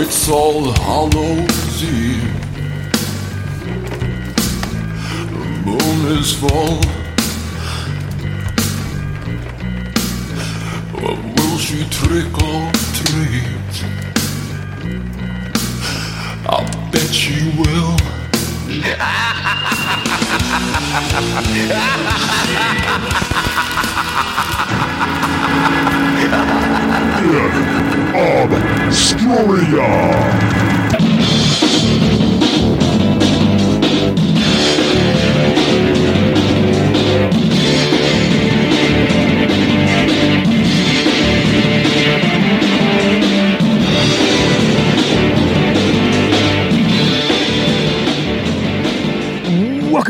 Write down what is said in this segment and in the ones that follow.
it's all Hallows Eve. The moon is full.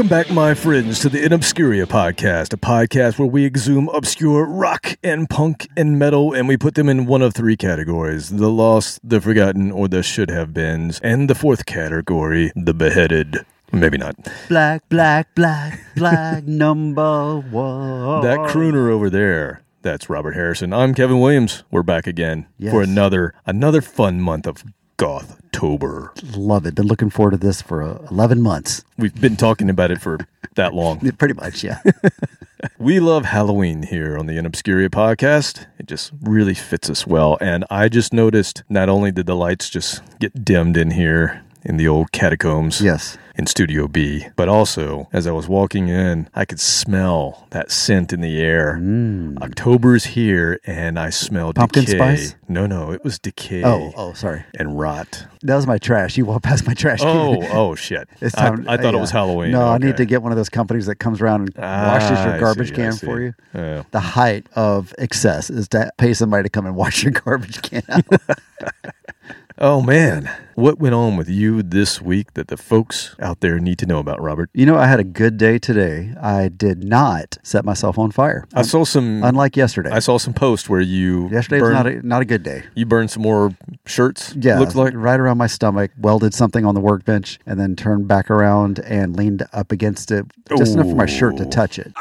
Welcome back, my friends, to the In Obscuria podcast, a podcast where we exhume obscure rock and punk and metal, and we put them in one of three categories the lost, the forgotten, or the should have beens. And the fourth category, the beheaded. Maybe not. Black, black, black, black number one. That crooner over there. That's Robert Harrison. I'm Kevin Williams. We're back again Yes. for another another fun month of Gothtober. Love it. Been looking forward to this for uh, 11 months. We've been talking about it for that long. Pretty much, yeah. We love Halloween here on the In Obscuria podcast. It just really fits us well. And I just noticed not only did the lights just get dimmed in here in the old catacombs yes. in Studio B, but also as I was walking in, I could smell that scent in the air. October's here and I smell Mm. Pumpkin decay. spice? No, no, it was decay Oh, oh, sorry. and rot. That was my trash. You walked past my trash. Oh, oh shit. It's I, time, I thought it was Halloween. No, I need to get one of those companies that comes around and Ah, washes your garbage see, can for you. Yeah. The height of excess is to pay somebody to come and wash your garbage can out. Oh man, what went on with you this week that the folks out there need to know about, Robert? you know, I had a good day today. I did not set myself on fire. I saw some. Unlike yesterday. I saw some posts where you Yesterday was not a, not a good day. you burned some more shirts. Yeah, looks like. right around my stomach, welded something on the workbench, and then turned back around and leaned up against it just enough for my shirt to touch it.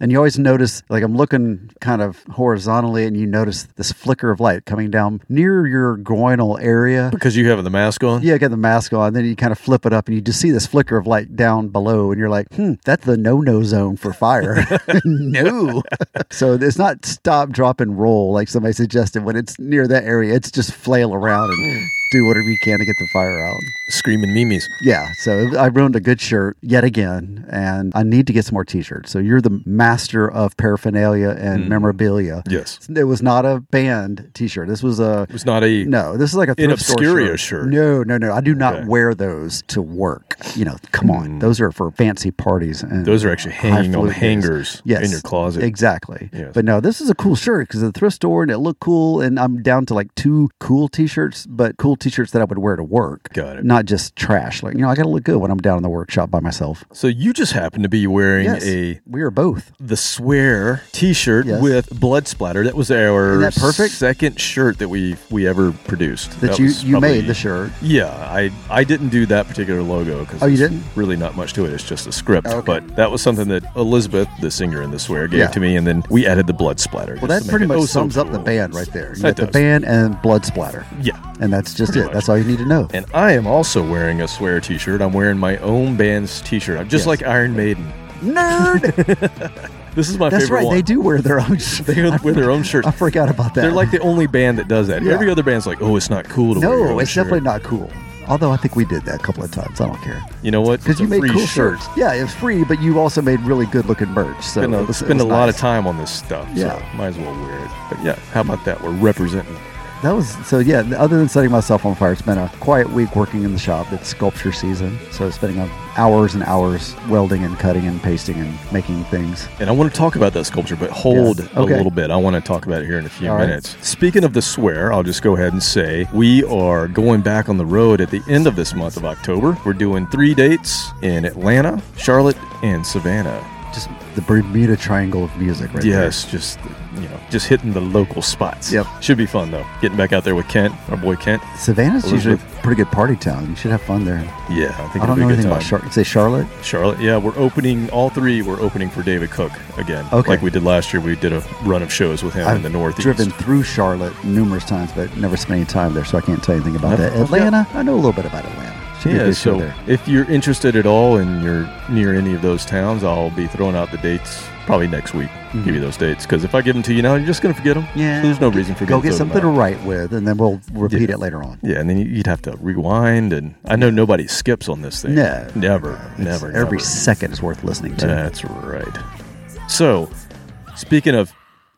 And you always notice, like I'm looking kind of horizontally, and you notice this flicker of light coming down near your groinal area. Because you have the mask on. Yeah, get the mask on, then you kind of flip it up, and you just see this flicker of light down below, and you're like, "Hmm, that's the no-no zone for fire." no, so it's not stop, drop, and roll like somebody suggested. When it's near that area, it's just flail around and do whatever you can to get the fire out. Screaming mimes. Yeah, so I ruined a good shirt yet again, and I need to get some more T-shirts. So you're the master of paraphernalia and hmm. memorabilia. Yes. It was not a band T-shirt. This was a It was not a. no, this is like a thrift store Obscuria shirt. No, no, no. I do not Okay. Wear those to work. You know, come on. Hmm. Those are for fancy parties. And Those are actually hanging on hangers yes, in your closet. Exactly. Yes. But no, this is a cool shirt because the thrift store and it looked cool. And I'm down to like two cool T-shirts, but cool T-shirts that I would wear to work. Got it. Not just trash. Like you know, I got to look good when I'm down in the workshop by myself. So you just happen to be wearing Yes, a we are both. the swear T-shirt Yes. with blood splatter. That was our that perfect? second shirt that we we ever produced. That, you you probably- made the shirt. Yeah, I I didn't do that particular logo because Oh, you didn't? really not much to it. It's just a script. Oh, okay. But that was something that Elizabeth, the singer in the swear, gave Yeah. to me, and then we added the blood splatter. Well, that pretty much oh sums up the band right there. You That the band and blood splatter, Yeah. And that's just Pretty it. much. That's all you need to know. And I am also wearing a swear T-shirt. I'm wearing my own band's T-shirt. I'm just Yes. like Iron Maiden. Nerd. This is my That's favorite That's right. one. They do wear their own. Sh- They wear their own shirts. I forgot about that. They're like the only band that does that. Yeah. Every other band's like, oh, it's not cool to wear. your no, it's shirt." definitely not cool. Although I think we did that a couple of times. I don't care You know what? because you made free cool shirt. shirts. Yeah, it's free, but you also made really good looking merch. So Spend a, it was- it spend a was lot of time on this stuff. Yeah. So might as well wear it. But yeah, how about that? We're representing that was so. Yeah, other than setting myself on fire, it's been a quiet week working in the shop. It's sculpture season, so spending hours and hours welding and cutting and pasting and making things. And I want to talk about that sculpture, but hold Yes. a little bit. I want to talk about it here in a few All right. minutes. Speaking of the swear, I'll just go ahead and say we are going back on the road at the end of this month of October. We're doing three dates in Atlanta, Charlotte, and Savannah. Just the Bermuda Triangle of music, right yes, just you know, just hitting the local spots. Yep. should be fun though. Getting back out there with Kent, our boy Kent. there. Savannah's usually a pretty good party town. You should have fun there. Yeah, I think I don't know anything good about time. Charlotte. Say Charlotte. Charlotte, yeah, we're opening all three. We're opening for David Cook again, Okay. like we did last year. We did a run of shows with him in the Northeast. driven through Charlotte numerous times, but never spent any time there, so I can't tell you anything about I've- that. I've got- Atlanta, I know a little bit about Atlanta. Should Yeah, so there. if you're interested at all and you're near any of those towns, I'll be throwing out the dates probably next week. Give you those dates because if I give them to you now, you're just going to forget them. Mm-hmm. Yeah, so there's no reason for Go get something to write with, and then we'll repeat Yeah. it later on. Yeah, and then you'd have to rewind, and I know nobody skips on this thing. No, never, It's- never, Every never. second is worth listening to. That's right. So, speaking of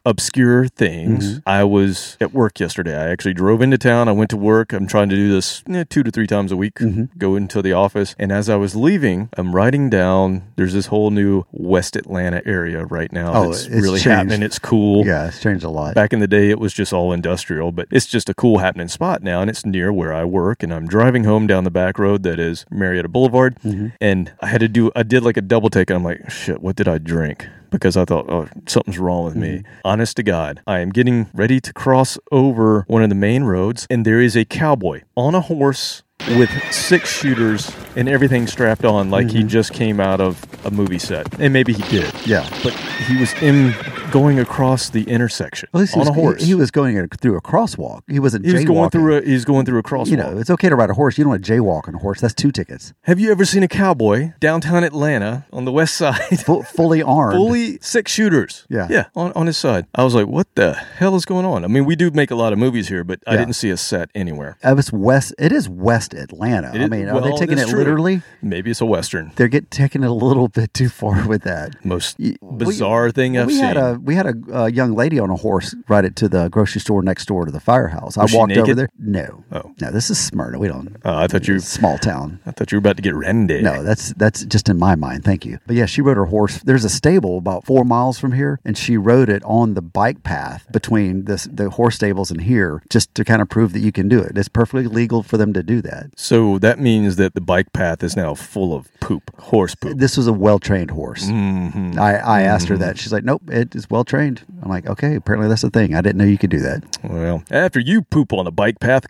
obscure things, Mm-hmm. I was at work yesterday. I actually drove into town. I went to work. I'm trying to do this eh, two to three times a week, Mm-hmm. go into the office. And as I was leaving, I'm writing down there's this whole new West Atlanta area right now. Oh, it's really changed. happening. It's cool. Yeah, it's changed a lot. Back in the day, it was just all industrial, but it's just a cool happening spot now, and it's near where I work. And I'm driving home down the back road that is Marietta Boulevard, and I had to do, I did like a double take, and I'm like, shit, what did I drink? Because I thought, oh, something's wrong with me. Mm-hmm. Honest to God, I am getting ready to cross over one of the main roads, and there is a cowboy on a horse with six shooters and everything strapped on like he mm-hmm. just came out of a movie set. And maybe he did. Yeah. But he was in going across the intersection he on was, a horse. He, he was going through a crosswalk. He wasn't He was going through a he's going through a crosswalk. You know, it's okay to ride a horse. You don't want to jaywalk on a horse. That's two tickets. Have you ever seen a cowboy downtown Atlanta on the west side? Full, fully armed. Fully six shooters. Yeah. Yeah, on, on his side. I was like, what the hell is going on? I mean, we do make a lot of movies here, but I didn't see a set anywhere. Uh, It's west. It is West Atlanta. It I mean, are they taking it true. literally? Maybe it's a Western. They're getting taking it a little bit too far with that. Most bizarre we, thing I've we seen. had a we had a, uh young lady on a horse ride it to the grocery store next door to the firehouse. I Was she walked over there. No, Oh. no, this is Smyrna. We don't. Oh, I thought you- small town. I thought you were about to get rendered. No, that's that's just in my mind. Thank you. But yeah, she rode her horse. There's a stable about four miles from here, and she rode it on the bike path between this the horse stables and here, just to kind of prove that you can do it. It's perfectly legal for them to do that. So that means that the bike path is now full of poop, horse poop. This was a well trained horse. Mm-hmm. I, I asked her that. She's like, nope, it is well trained. I'm like, okay, apparently that's the thing. I didn't know you could do that. Well, after you poop on a bike path,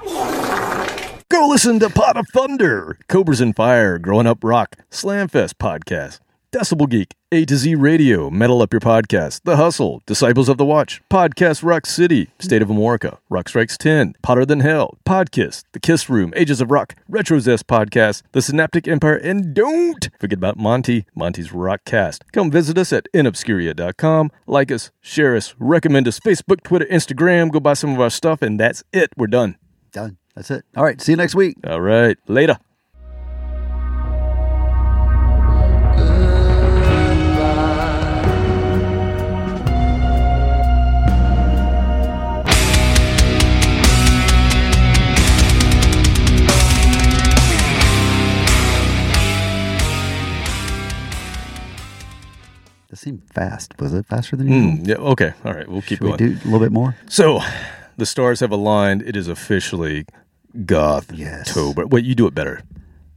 go listen to Pod of Thunder, Cobras and Fire, Growing Up Rock, Slamfest podcast, Decibel Geek, A to Z Radio, Metal Up Your Podcast, The Hustle, Disciples of the Watch, Podcast Rock City, State of Amorica, Rock Strikes 10, Podder Than Hell, Podkiss, The Kiss Room, Ages of Rock, Retro Zest Podcast, The Synaptic Empire, and don't forget about Monty, Monty's Rockcast. Come visit us at inobscuria.com, like us, share us, recommend us, Facebook, Twitter, Instagram, go buy some of our stuff, and that's it. We're done. Done. That's it. All right. See you next week. All right, later. Seemed fast. Was it faster than you? Mm, yeah, okay. All right, we'll keep Should going. do a little bit more? So, the stars have aligned. It is officially goth Yes. October. Wait, you do it better.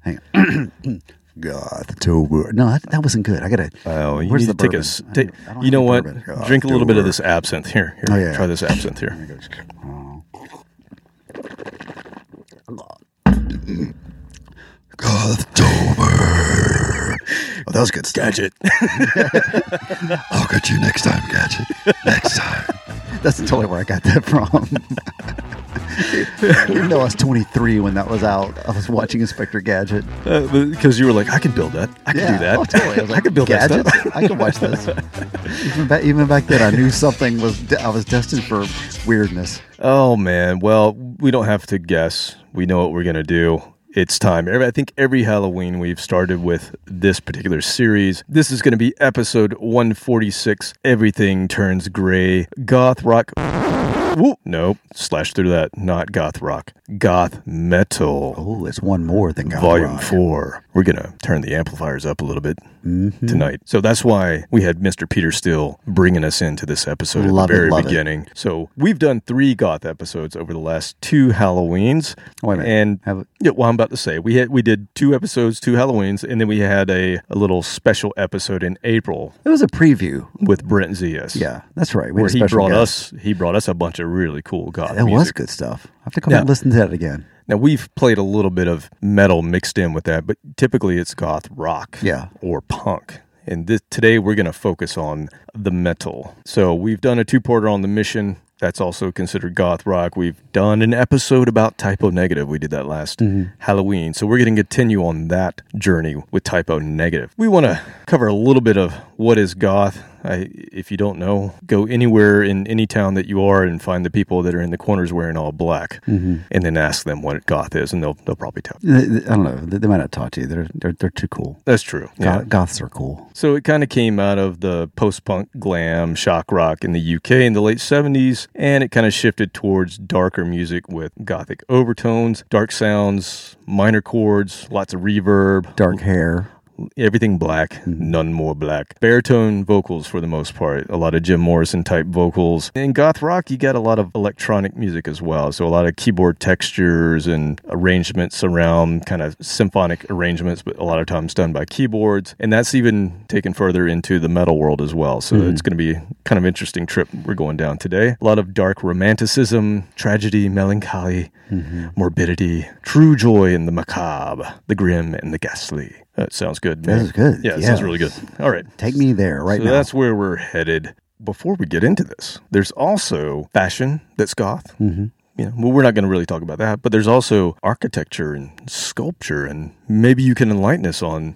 Hang on. God, October. No, that, that wasn't good. I gotta. Oh, you need to take a. bourbon? take- don't you know what? Drink a little bit of this absinthe here. here Oh, yeah. Try this absinthe here. October. Oh, that was good stuff. Gadget. I'll get you next time, Gadget. Next time. That's totally where I got that from. Even though I was 23 when that was out, I was watching Inspector Gadget. Uh, because you were like, I can build that. I can do that. Oh, totally. I, was like, could build Gadget? that stuff. I could watch this. Even back, even back then, I knew something was. De- I was destined for weirdness. Oh man, well, we don't have to guess. We know what we're gonna do. It's time. I think every Halloween we've started with this particular series. This is going to be episode 146. Everything turns gray. Goth rock Whoop. Nope. Slash through that. Not goth rock. Goth metal. Oh, it's one more than God Volume Rock. four. We're going to turn the amplifiers up a little bit Mhm. tonight. So that's why we had Mr. Peter Steele bringing us into this episode Love at it, the very love it. beginning. So we've done three goth episodes over the last two Halloweens. Wait a minute. And Have- yeah, well, I'm about to say we had we did two episodes, two Halloweens, and then we had a, a little special episode in April It was a preview. with Brent Zias. Yeah, that's right. We Where he brought guest. us he brought us a bunch of really cool goth That was good stuff. I have to come Yeah. back and listen to that again. Now we've played a little bit of metal mixed in with that, but typically it's goth rock, Yeah. or punk. And this, today we're going to focus on the metal. So we've done a two-parter on the mission. That's also considered goth rock. We've done an episode about Type O Negative. We did that last mm-hmm. Halloween. So we're going to continue on that journey with Type O Negative. We want to cover a little bit of what is goth. I, if you don't know, go anywhere in any town that you are and find the people that are in the corners wearing all black, mm-hmm. and then ask them what goth is, and they'll they'll probably tell. you. They- they- I don't know. They, they might not talk to you. They're they're, they're too cool. That's true. Goth, Goths are cool. So it kind of came out of the post punk glam shock rock in the UK in the late 70s, and it kind of shifted towards darker music with gothic overtones, dark sounds, minor chords, lots of reverb, Dark hair. Everything black, mm-hmm. none more black. Baritone vocals for the most part, a lot of Jim Morrison type vocals. In goth rock, you get a lot of electronic music as well. So a lot of keyboard textures and arrangements around kind of symphonic arrangements, but a lot of times done by keyboards. And that's even taken further into the metal world as well. So mm-hmm. it's going to be kind of interesting trip we're going down today. A lot of dark romanticism, tragedy, melancholy, mm-hmm. morbidity, true joy in the macabre, the grim and the ghastly. That sounds good. That is good. Yeah, it sounds really good. All right. Take me there right so now. that's where we're headed. Before we get into this, there's also fashion that's goth. Mm-hmm. You know, well, we're not going to really talk about that, but there's also architecture and sculpture, and maybe you can enlighten us on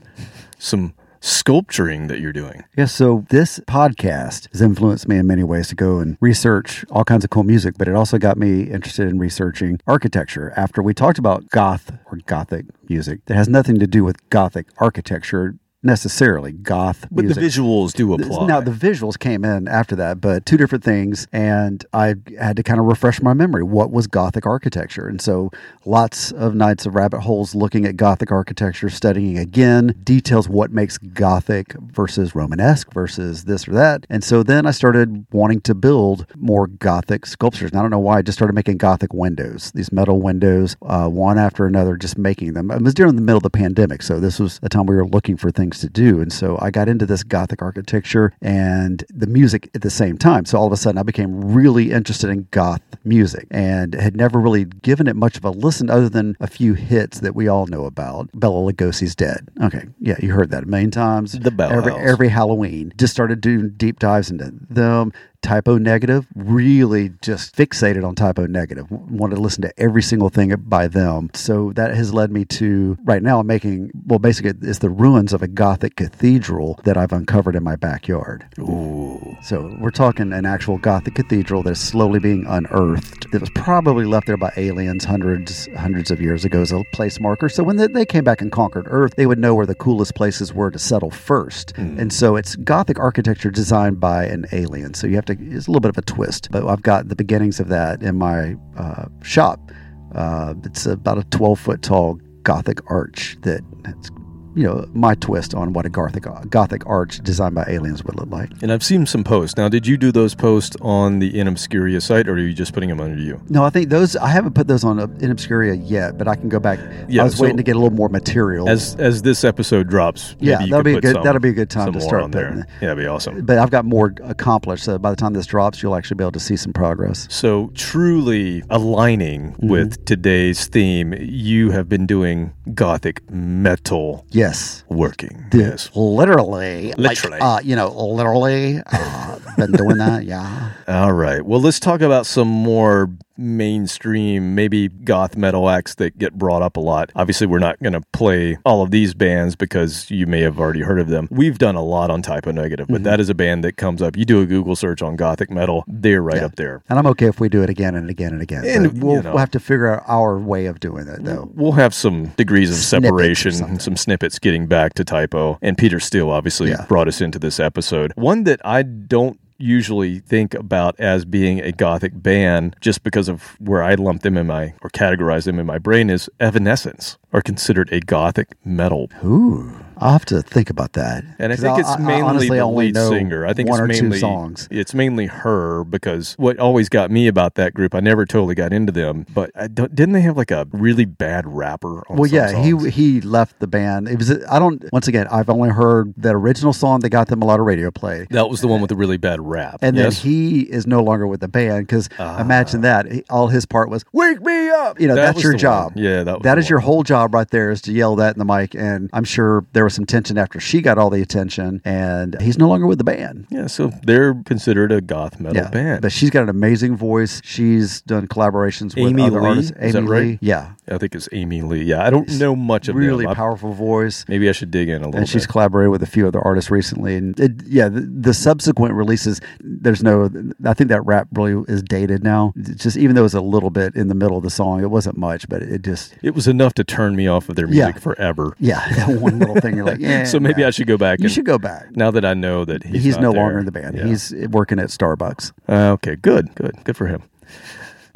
some sculpturing that you're doing. Yeah, so this podcast has influenced me in many ways to go and research all kinds of cool music, but it also got me interested in researching architecture. After we talked about goth or gothic music, that has nothing to do with gothic architecture necessarily, goth But music. the visuals do apply. Now the visuals came in after that, but two different things, and I had to kind of refresh my memory. What was Gothic architecture? And so, lots of nights of rabbit holes looking at Gothic architecture, studying again details what makes Gothic versus Romanesque versus this or that. And so then I started wanting to build more Gothic sculptures. And I don't know why I just started making Gothic windows, these metal windows, uh, one after another, just making them. It was during the middle of the pandemic, so this was a time we were looking for things to do. And so I got into this Gothic architecture and the music at the same time. So all of a sudden I became really interested in goth music and had never really given it much of a listen other than a few hits that we all know about. Bela Lugosi's dead. Okay. Yeah, you heard that a million times. The Bell every, every Halloween. Just started doing deep dives into them. Type O Negative really just fixated on Type O Negative. Wanted to listen to every single thing by them. So that has led me to right now I'm making well basically it's the ruins of a Gothic cathedral that I've uncovered in my backyard. Ooh. So we're talking an actual Gothic cathedral that's slowly being unearthed. It was probably left there by aliens hundreds hundreds of years ago as a place marker. So when they, they came back and conquered Earth, they would know where the coolest places were to settle first. Hmm. And so it's Gothic architecture designed by an alien. So you have to it's a little bit of a twist. But I've got the beginnings of that in my uh, shop. Uh, it's about a 12 foot tall Gothic arch that it's you know my twist on what a Gothic Gothic arch designed by aliens would look like. And I've seen some posts. Now, did you do those posts on the In Obscuria site, or are you just putting them under you? No, I think those I haven't put those on uh, in Obscuria yet, but I can go back. Yeah, I was so- waiting to get a little more material. As as this episode drops, maybe Yeah, that'll be a good- some- that'll be a good time to start there. Yeah, that'd be awesome. but I've got more accomplished. So by the time this drops, you'll actually be able to see some progress. So, truly aligning Mm-hmm. with today's theme, you have been doing gothic metal Yes. working. Yes. Literally. Literally. Like, uh, you know, literally. Uh, been doing that. Yeah. All right. Well, let's talk about some more mainstream, maybe goth metal acts that get brought up a lot. Obviously, we're not going to play all of these bands because you may have already heard of them. We've done a lot on Type O Negative, Mm-hmm. but that is a band that comes up. You do a Google search on gothic metal, they're right Yeah. up there. And I'm okay if we do it again and again and again. And, we'll, you know. we'll have to figure out our way of doing it, though. We'll have some degrees of separation, some snippets getting back to Type O. And Peter Steele obviously Yeah. brought us into this episode. One that I don't usually think about as being a gothic band just because of where I lump them in my or categorize them in my brain is Evanescence are considered a gothic metal. Ooh, I'll have to think about that. And I think it's I- I mainly honestly the lead singer. I think one it's mainly songs. It's mainly her because what always got me about that group, I never totally got into them, but I don't, didn't they have like a really bad rapper? On Well, yeah, songs? he he left the band. It was I don't. Once again, I've only heard that original song that got them a lot of radio play. that was the one with the really bad rap. And yes? then he is no longer with the band because ah. imagine that all his part was "Wake me up." You know, That that's your job. one. Yeah, that that is your whole job right there is to yell that in the mic. And I'm sure there was some tension after she got all the attention, and he's no longer with the band. yeah, so they're considered a goth metal Yeah, band. but she's got an amazing voice. She's done collaborations with Amy other Lee? artists. Is that Amy right? Lee, yeah, I think it's Amy Lee. Yeah, I don't know much of really them. Powerful voice. Maybe I should dig in a little and she's bit. collaborated with a few other artists recently and it, yeah the, the subsequent releases there's no i think that rap really is dated now It's just even though it was a little bit in the middle of the song it wasn't much but it just It was enough to turn me off of their Yeah. music forever. yeah that one little thing you're like yeah so maybe. I should go back. you should go back now that I know that he's, he's, no there. longer in the band Yeah. he's working at starbucks Uh, okay, good, good, good for him.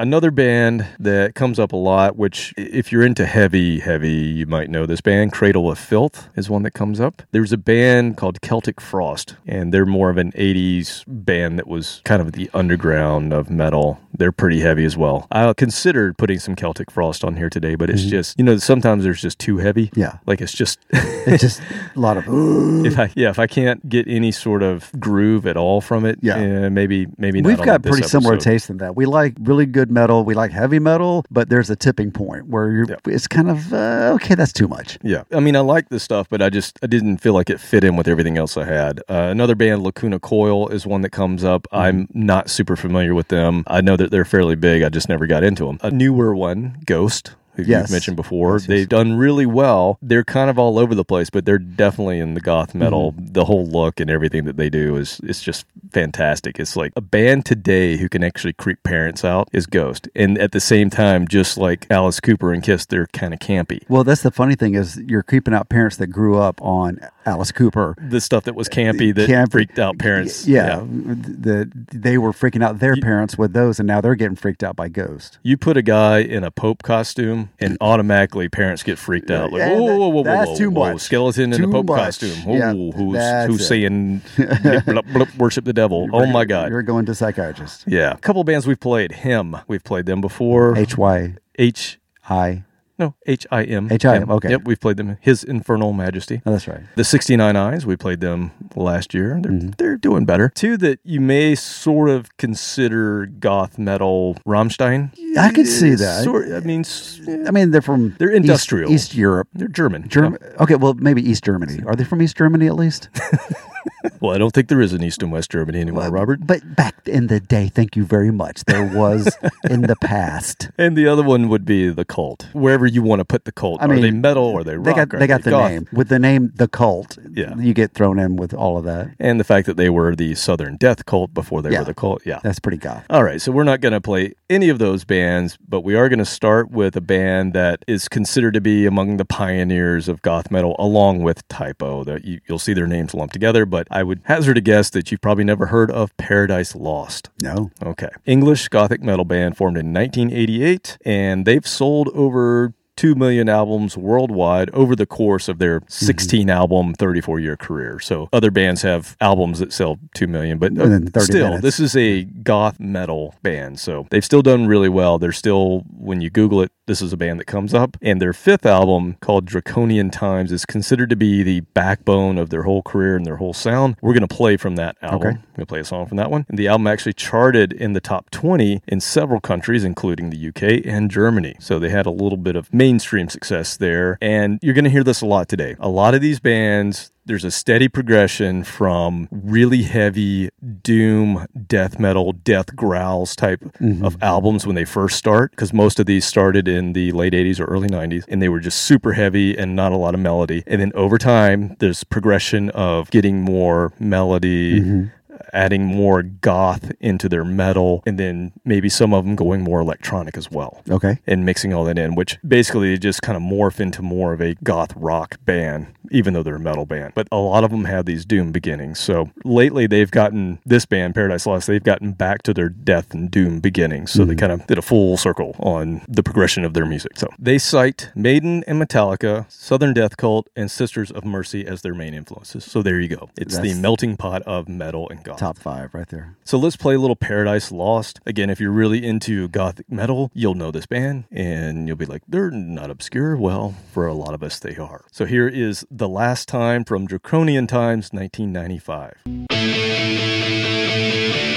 Another band that comes up a lot, which if you're into heavy, heavy, you might know this band. Cradle of Filth is one that comes up. There's a band called Celtic Frost, and they're more of an 80s band that was kind of the underground of metal. They're pretty heavy as well. I considered putting some Celtic Frost on here today, but it's just, you know, sometimes there's just too heavy. Mm-hmm. Yeah. Like it's just. it's just a lot of if I yeah, if I can't get any sort of groove at all from it, Yeah. eh, maybe maybe not We've got pretty similar taste in that. We like really good metal. We like heavy metal, but there's a tipping point where you're, Yeah. it's kind of uh, okay. That's too much. Yeah, I mean, I like this stuff, but I just I didn't feel like it fit in with everything else I had. Uh, another band, Lacuna Coil, is one that comes up. Mm-hmm. I'm not super familiar with them. I know that they're fairly big. I just never got into them. A newer one, Ghost. Who Yes. you've mentioned before. Yes, yes. They've done really well. They're kind of all over the place, but they're definitely in the goth metal. Mm-hmm. The whole look and everything that they do is it's just fantastic. It's like a band today who can actually creep parents out is Ghost. And at the same time, just like Alice Cooper and Kiss, they're kind of campy. Well, that's the funny thing is you're creeping out parents that grew up on Alice Cooper. the stuff that was campy that Camp- freaked out parents. Yeah, the they were freaking out their parents with those, and now they're getting freaked out by Ghost. You put a guy in a Pope costume, and automatically parents get freaked out. Like, Yeah, whoa, whoa, whoa, whoa, that's whoa, too whoa, much. Skeleton in Too a Pope much. costume. Whoa, Yeah, who's who's it. saying blip, blip, blip, worship the devil? Oh my God! You're going to psychiatrist. Yeah, a couple bands we've played. Him, we've played them before. H Y H I. no H I M H.I.M., okay. Yep, we've played them. His Infernal Majesty. Oh, that's right. The 69 Eyes, we played them last year. They're, Mm-hmm. they're doing better. Two that you may sort of consider goth metal Rammstein. I could see that. Sort, I mean, I mean, they're from They're industrial. East, Europe. they're German. Germ- Okay, well, maybe East Germany. Are they from East Germany at least? Well, I don't think there is an East and West Germany anymore, Robert. But back in the day, thank you very much. There was in the past. And the other one would be the cult. Wherever you want to put the cult. I are mean, they metal or are they rock? They got they got the goth? name with the name the cult. Yeah. you get thrown in with all of that. And the fact that they were the Southern Death Cult before they Yeah. were the cult. Yeah. That's pretty goth. All right, so we're not going to play any of those bands, but we are going to start with a band that is considered to be among the pioneers of goth metal, along with Type O. That you, you'll see their names lumped together, but I would hazard a guess that you've probably never heard of Paradise Lost. No, Okay, English gothic metal band formed in 1988, and they've sold over. 2 million albums worldwide over the course of their 16 album 34 year career. So other bands have albums that sell 2 million, but uh, still minutes. this is a goth metal band. So they've still done really well. They're still when you google it, this is a band that comes up. And their fifth album called Draconian Times is considered to be the backbone of their whole career and their whole sound. We're going to play from that album. Okay. We're going to play a song from that one. And the album actually charted in the top 20 in several countries, including the UK and Germany. So they had a little bit of mainstream success there. And you're going to hear this a lot today. A lot of these bands, there's a steady progression from really heavy doom, death metal, death growls type mm-hmm. of albums when they first start, because most of these started in the late 80s or early 90s, and they were just super heavy and not a lot of melody. And then over time, there's progression of getting more melody mm-hmm. Adding more goth into their metal, and then maybe some of them going more electronic as well. Okay. And mixing all that in, which basically just kind of morph into more of a goth rock band, even though they're a metal band. But a lot of them have these doom beginnings. So lately they've gotten this band, Paradise Lost, they've gotten back to their death and doom beginnings. So they mm. kind of did a full circle on the progression of their music. So they cite Maiden and Metallica, Southern Death Cult, and Sisters of Mercy as their main influences. So there you go. It's the melting pot of metal and goth. Top five right there. So let's play a little Paradise Lost. Again, if you're really into gothic metal, you'll know this band and you'll be like, they're not obscure. Well, for a lot of us, they are. So here is The Last Time from Draconian Times, 1995.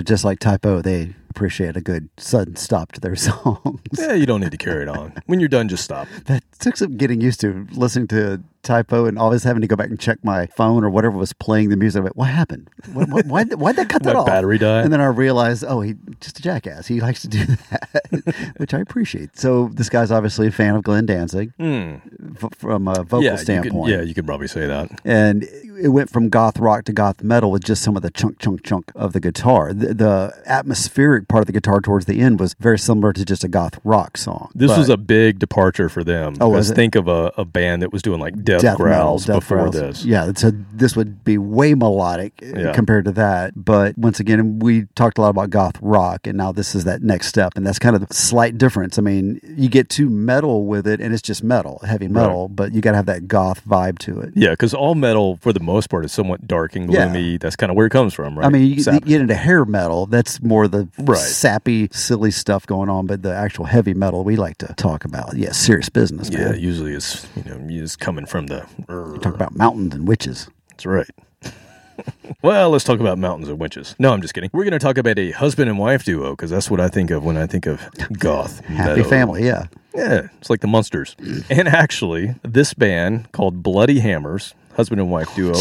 So just like Type O, they appreciate a good sudden stop to their songs. Yeah, you don't need to carry it on. When you're done, just stop. that took some getting used to listening to Type O and always having to go back and check my phone or whatever was playing the music. Like, what happened? What, what, why why'd that cut that off? battery died? And then I realized, oh, he just a jackass. He likes to do that, which I appreciate. So this guy's obviously a fan of Glenn Danzig hmm. f- from a vocal yeah, you could, standpoint. yeah, you could probably say that. and it went from goth rock to goth metal with just some of the chunk, chunk, chunk of the guitar. The, the atmospheric part of the guitar towards the end was very similar to just a goth rock song. This But was a big departure for them. Oh, was it? think of a, a band that was doing like death, death metal, growls death before growls. this. Yeah, so this would be way melodic uh, Yeah. compared to that. But once again, we talked a lot about goth rock, and now this is that next step, and that's kind of the slight difference. I mean, you get too metal with it, and it's just metal, heavy metal, but you got to have that goth vibe to it. Yeah, because all metal, for the most part, is somewhat dark and Yeah. gloomy. That's kind of where it comes from, right? I mean, you, you get into hair metal, that's more the Right. sappy, silly stuff going on, but the actual heavy metal we like to talk about. Yeah, serious business, yeah, usually it's you know it's coming from the. Er. Talk about mountains and witches. That's right. well, let's talk about mountains and witches. No, I'm just kidding. We're going to talk about a husband and wife duo because that's what I think of when I think of goth. Happy metal. family, yeah. Yeah, it's like the Munsters. and actually, this band called Bloody Hammers, husband and wife duo,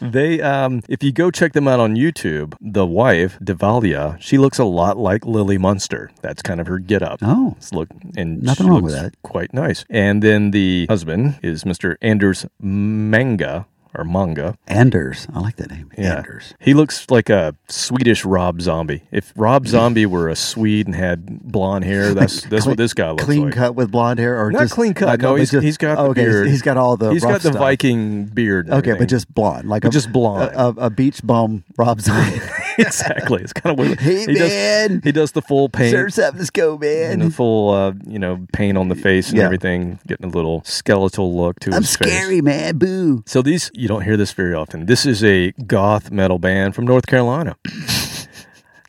they um if you go check them out on YouTube, the wife, Devallia, she looks a lot like Lily Munster. That's kind of her get up. Oh. look and Nothing she wrong with that. Quite nice. And then the husband is Mr. Anders Manga or Manga. Anders. I like that name. Yeah. Anders. He looks like a Swedish Rob Zombie. If Rob Zombie were a Swede and had blonde hair, that's that's what this guy looks clean like. Clean cut with blonde hair, or Not just clean cut. like, no, he's, just- he's got oh, the okay, beard. He's got all the He's got the stuff. Viking beard. Okay, but just blonde, like But a just blonde. a, a, a beach bum Rob Zombie. exactly. It's kind of weird. Hey, he man. does he does the full paint. Sir, something, let's go, and the full, uh, you know, paint on the face and Yeah. everything, getting a little skeletal look to I'm his face. scary, man. Boo. So these, you don't hear this very often. This is a goth metal band from North Carolina,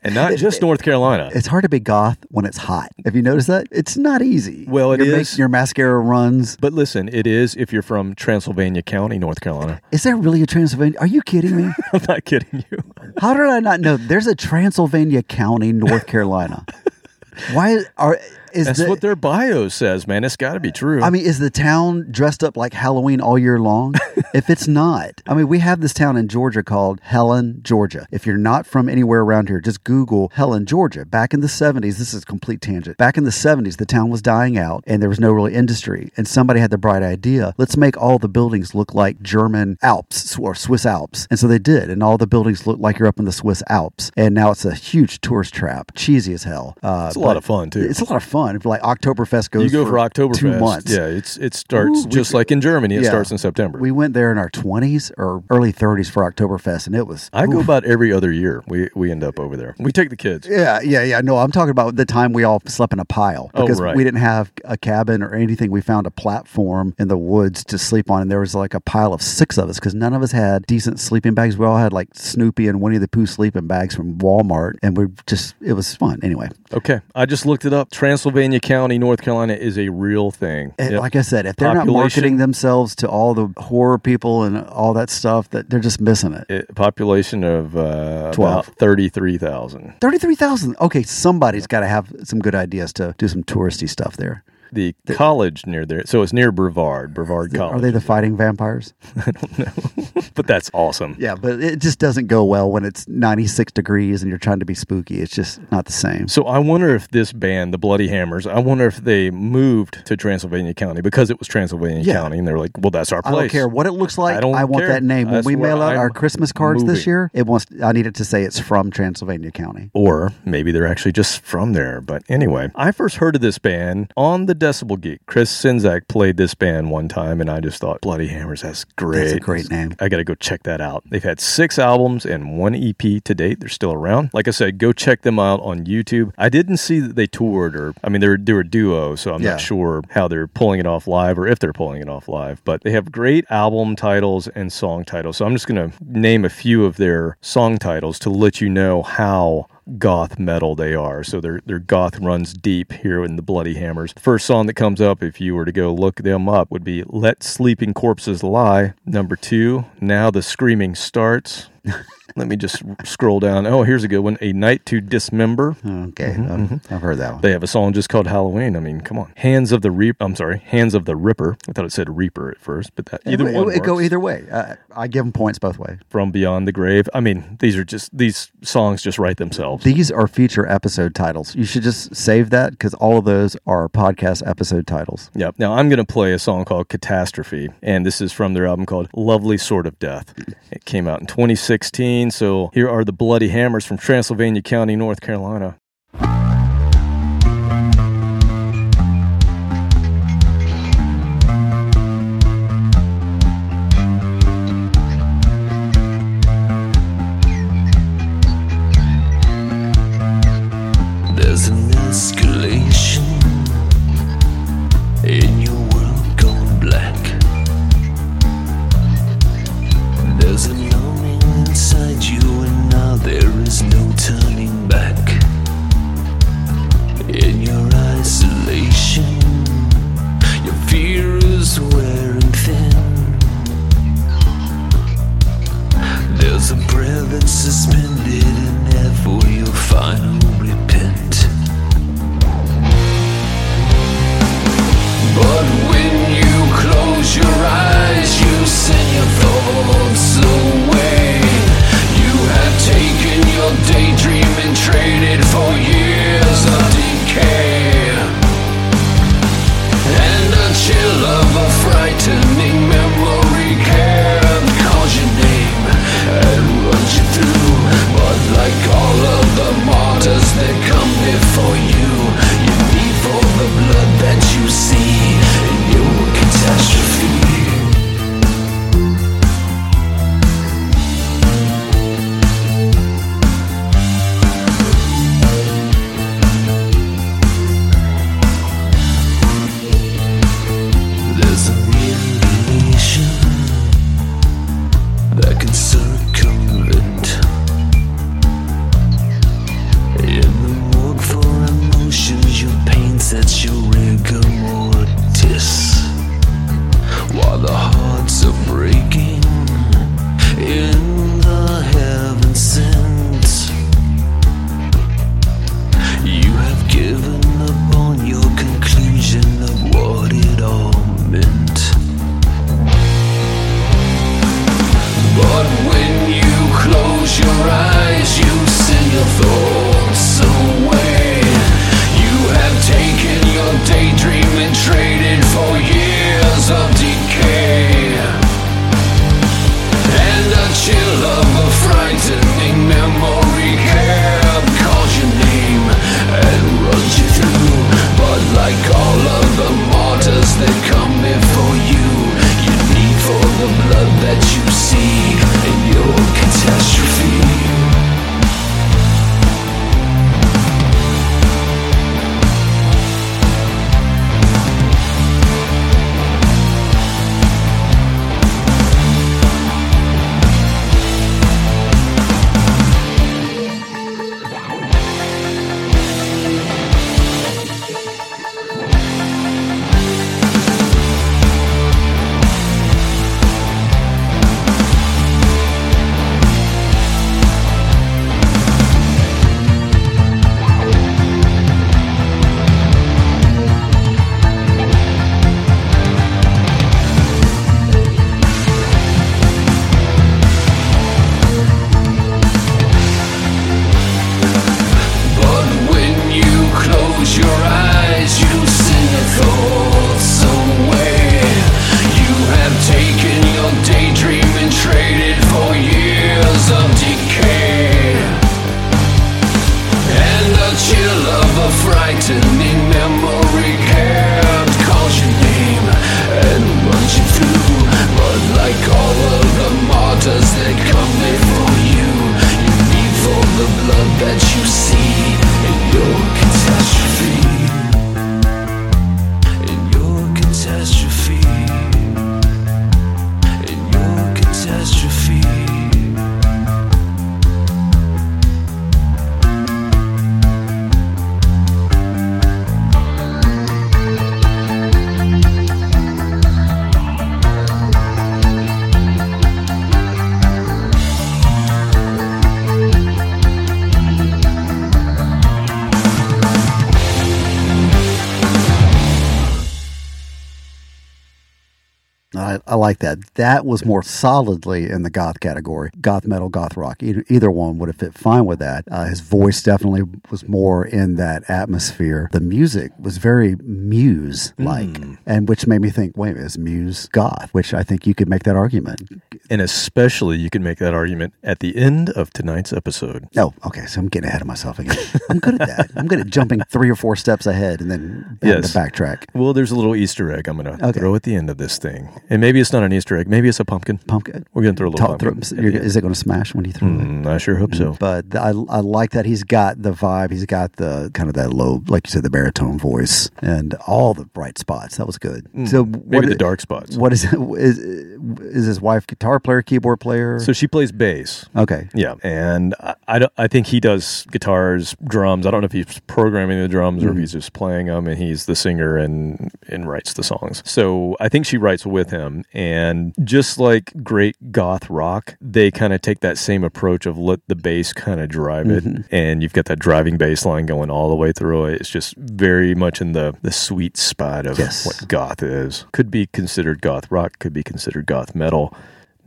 and not just North Carolina. It's hard to be goth when it's hot. Have you noticed that? It's not easy. Well, it Your is. your mascara runs. But listen, it is if you're from Transylvania County, North Carolina. Is there really a Transylvania? Are you kidding me? I'm not kidding you. How did I not know? There's a Transylvania County, North Carolina. Why are is That's the, what their bio says, man. It's got to be true. I mean, is the town dressed up like Halloween all year long? if it's not, I mean, we have this town in Georgia called Helen, Georgia. If you're not from anywhere around here, just Google Helen, Georgia. Back in the 70s, this is a complete tangent. Back in the 70s, the town was dying out and there was no real industry. And somebody had the bright idea let's make all the buildings look like German Alps or Swiss Alps. And so they did. And all the buildings look like you're up in the Swiss Alps. And now it's a huge tourist trap, cheesy as hell. Uh, It's a lot of fun, too. It's a lot of fun. If like Oktoberfest goes you go for, for Oktoberfest. two months. Yeah, it's it starts Ooh, we- just like in Germany. It Yeah. starts in September. We went there in our 20s or early 30s for Oktoberfest, and it was. I go about every other year. We we end up over there. We take the kids. Yeah, yeah, yeah. No, I'm talking about the time we all slept in a pile Oh, because right. we didn't have a cabin or anything. We found a platform in the woods to sleep on, and there was like a pile of six of us because none of us had decent sleeping bags. We all had like Snoopy and Winnie the Pooh sleeping bags from Walmart, and we just it was fun. Anyway, Okay, I just looked it up. Transylvania County, North Carolina, is a real thing. Yep. like I said, if they're not Population- marketing themselves to all the horror people and all that stuff, that they're just missing it. It- population of uh, 12. about thirty-three thousand. Thirty-three thousand. Okay, somebody's got to have some good ideas to do some touristy stuff there. The college near there, so it's near Brevard, Brevard College. Are they the fighting vampires? I don't know, but that's awesome. Yeah, but it just doesn't go well when it's ninety-six degrees and you're trying to be spooky. It's just not the same. So I wonder if this band, the Bloody Hammers, I wonder if they moved to Transylvania County because it was Transylvania Yeah. County, and they're like, "Well, that's our place." I don't care what it looks like. I don't I want care. that name. When That's we mail out I'm our Christmas cards this year, it wants. I need it to say it's from Transylvania County. Or maybe they're actually just from there. But anyway, I first heard of this band on the Decibel Geek. Chris Czynszak played this band one time, and I just thought, Bloody Hammers, that's great. That's a great name. I got to go check that out. They've had six albums and one EP to date. They're still around. Like I said, go check them out on YouTube. I didn't see that they toured, or I mean, they're they're a duo, so I'm Yeah. not sure how they're pulling it off live or if they're pulling it off live. But they have great album titles and song titles. So I'm just gonna name a few of their song titles to let you know how goth metal they are. So their their goth runs deep here in the Bloody Hammers. First song that comes up if you were to go look them up would be Let Sleeping Corpses Lie. Number 2, Now the Screaming Starts. Let me just scroll down. Oh, here's a good one. A Night to Dismember. Okay, I've, I've heard that one. They have a song just called Halloween. I mean, come on. Hands of the Reaper. I'm sorry. Hands of the Ripper. I thought it said Reaper at first, but that either it, one it, it go either way. Uh, I give them points both ways. From Beyond the Grave. I mean, these are just these songs just write themselves. These are future episode titles. You should just save that because all of those are podcast episode titles. Yep. Now I'm going to play a song called Catastrophe, and this is from their album called Lovely Sort of Death. It came out in 2016. So here are the Bloody Hammers from Transylvania County, North Carolina. is that. Was more solidly in the goth category. Goth metal, goth rock. Either, either one would have fit fine with that. Uh, his voice definitely was more in that atmosphere. The music was very Muse like, and which made me think, wait, is Muse goth? Which I think you could make that argument. And especially, you can make that argument at the end of tonight's episode. Oh, okay. So I'm getting ahead of myself again. I'm good at that. I'm good at jumping three or four steps ahead and then Yes. to backtrack. Well, there's a little Easter egg I'm going to Okay. throw at the end of this thing. And maybe it's not an Easter egg. Maybe it's a pumpkin. Pumpkin. We're going to throw a little Talk pumpkin. through, at you're, the end. is it going to smash when you throw it? Mm, I sure hope so. But I, I like that he's got the vibe. He's got the kind of that low, like you said, the baritone voice and all the bright spots. That was good. so Mm, Maybe what the dark spots. What is is is his wife guitar player, keyboard player? So she plays bass. okay, Yeah, and I, I, don't- I think he does guitars, drums. I don't know if he's programming the drums or if he's just playing them, and he's the singer and and writes the songs. So I think she writes with him, and just like great goth rock, they kind of take that same approach of let the bass kind of drive it, and you've got that driving bass line going all the way through it. It's just very much in the the sweet spot of Yes. what goth is. Could be considered goth rock, could be considered goth metal.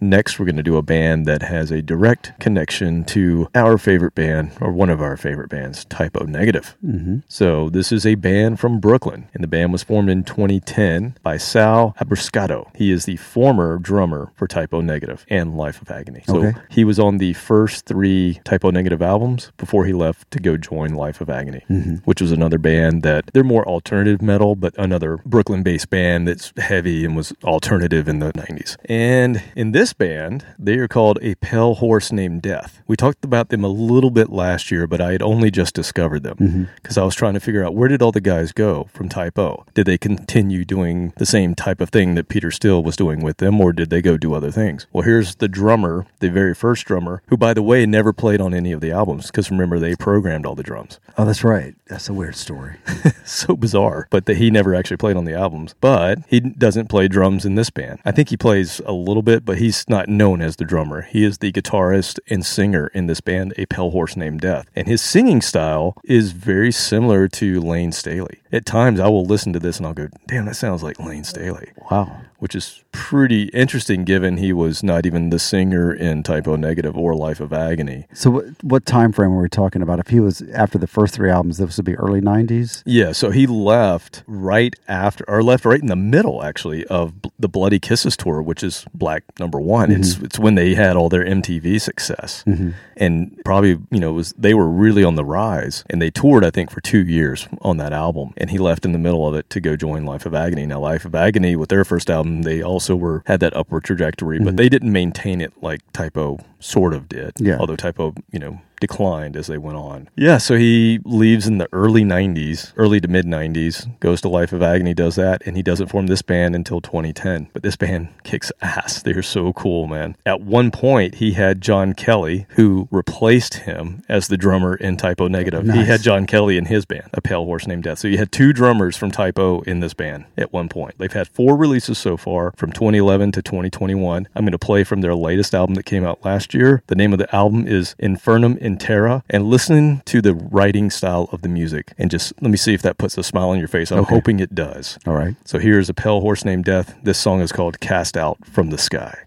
Next, we're going to do a band that has a direct connection to our favorite band, or one of our favorite bands, Type O Negative. Mm-hmm. So, this is a band from Brooklyn, and the band was formed in 2010 by Sal Abruscato. He is the former drummer for Type O Negative and Life of Agony. So, Okay. he was on the first three Type O Negative albums before he left to go join Life of Agony, which was another band that they're more alternative metal, but another Brooklyn based band that's heavy and was alternative in the 90s. And in this band, they are called A Pale Horse Named Death. We talked about them a little bit last year, but I had only just discovered them mm-hmm. because I was trying to figure out where did all the guys go from Type O? Did they continue doing the same type of thing that Peter Steele was doing with them, or did they go do other things? Well, here's the drummer, the very first drummer, who, by the way, never played on any of the albums because remember, they programmed all the drums. oh, that's right. That's a weird story. so bizarre, but that he never actually played on the albums. But he doesn't play drums in this band. I think he plays a little bit, but he's not known as the drummer. He is the guitarist and singer in this band, A Pale Horse Named Death. And his singing style is very similar to Lane Staley. At times, I will listen to this and I'll go, damn, that sounds like Lane Staley. Wow. Which is pretty interesting given he was not even the singer in Type O Negative or Life of Agony. So what what time frame were we talking about? If he was after the first three albums, this would be early '90s. Yeah, so he left right after, or left right in the middle, actually, of the Bloody Kisses tour, which is Black Number One. Mm-hmm. It's it's when they had all their MTV success, mm-hmm. and probably you know it was they were really on the rise, and they toured I think for two years on that album, and he left in the middle of it to go join Life of Agony. Now Life of Agony with their first album, they also were had that upward trajectory, but mm-hmm. they didn't maintain it like Type O sort of did. Yeah. although Type O you know declined as they went on. Yeah, so he leaves in the early 90s, early to mid 90s, goes to Life of Agony, does that, and he doesn't form this band until 2010. But this band kicks ass. They're so cool, man. At one point, he had John Kelly, who replaced him as the drummer in Type O Negative. He had John Kelly in his band, A Pale Horse Named Death. So you had two drummers from Type O in this band at one point. They've had four releases so far from 2011 to 2021. I'm going to play from their latest album that came out last year. The name of the album is Infernum in Terra. And listen to the writing style of the music and just let me see if that puts a smile on your face. I'm Okay. hoping it does. All right. So here's A Pale Horse Named Death. This song is called Cast Out from the Sky.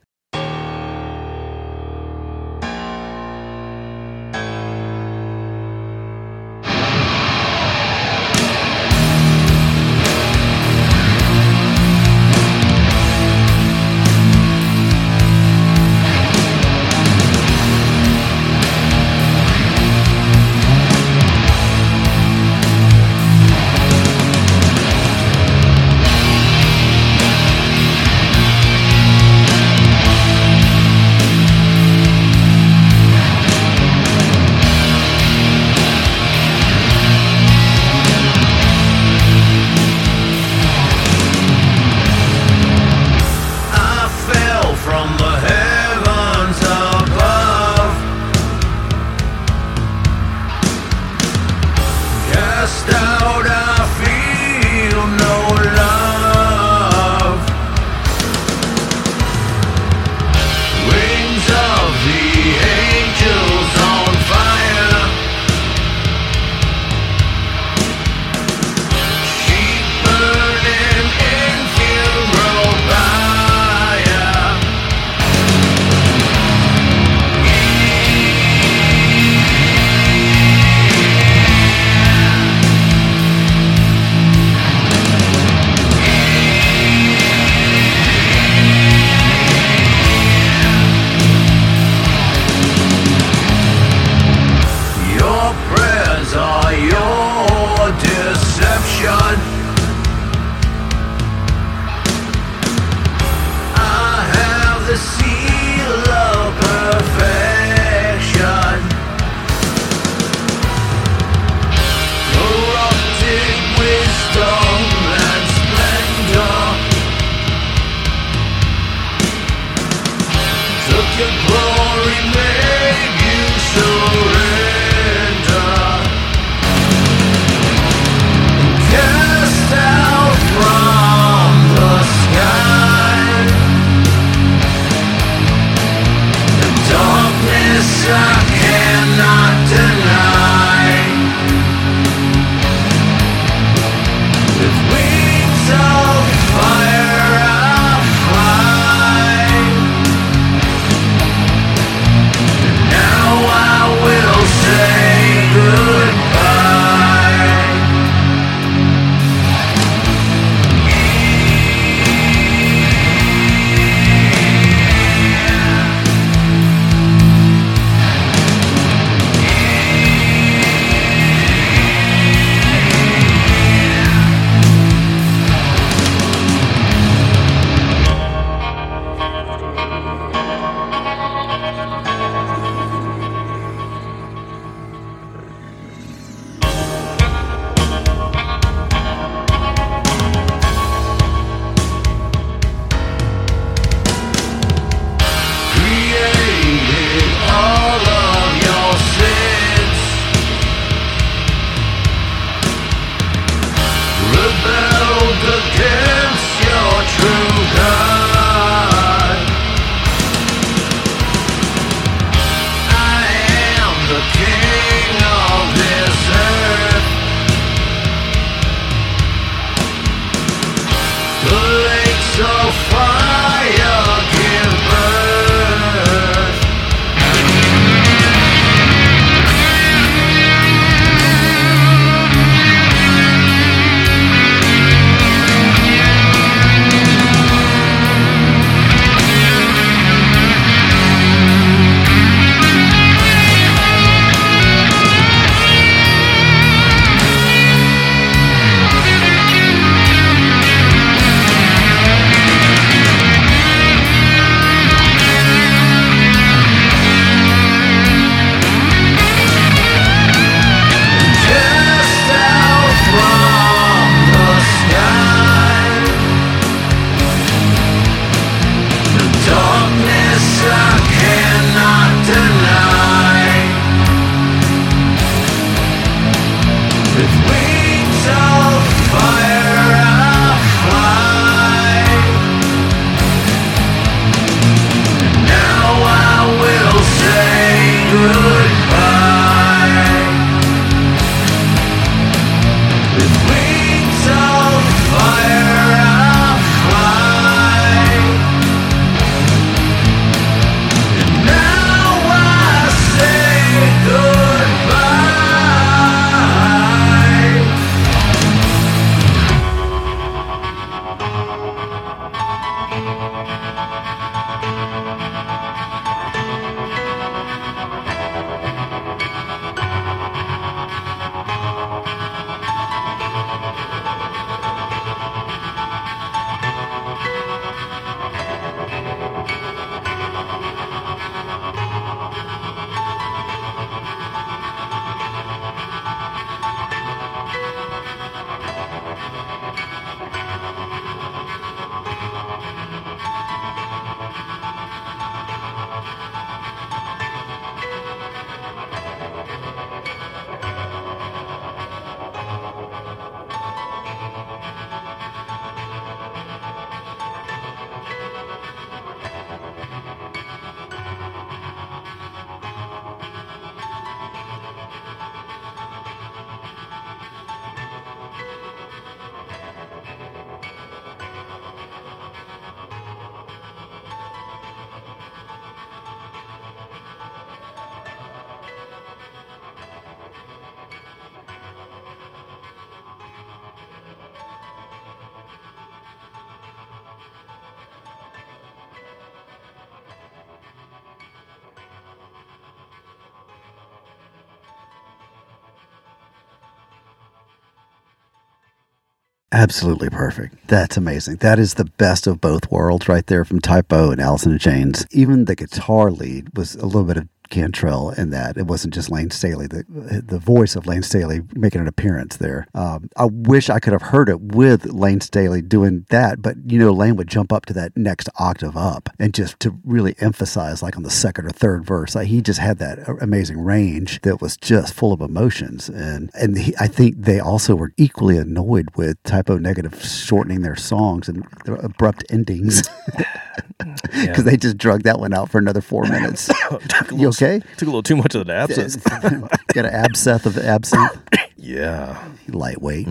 Absolutely perfect. That's amazing. That is the best of both worlds right there from Type O and Alice in Chains. Even the guitar lead was a little bit of Cantrell in that. It wasn't just Lane Staley, the the voice of Lane Staley making an appearance there. Um, I wish I could have heard it with Lane Staley doing that, but you know, Lane would jump up to that next octave up and just to really emphasize, like on the second or third verse, like he just had that amazing range that was just full of emotions. And and he, I think they also were equally annoyed with Type O Negative shortening their songs and their abrupt endings because they just drug that one out for another four minutes. you okay? Took a little too much of the absinthe. Got an abscess of the absinthe. Yeah. Lightweight.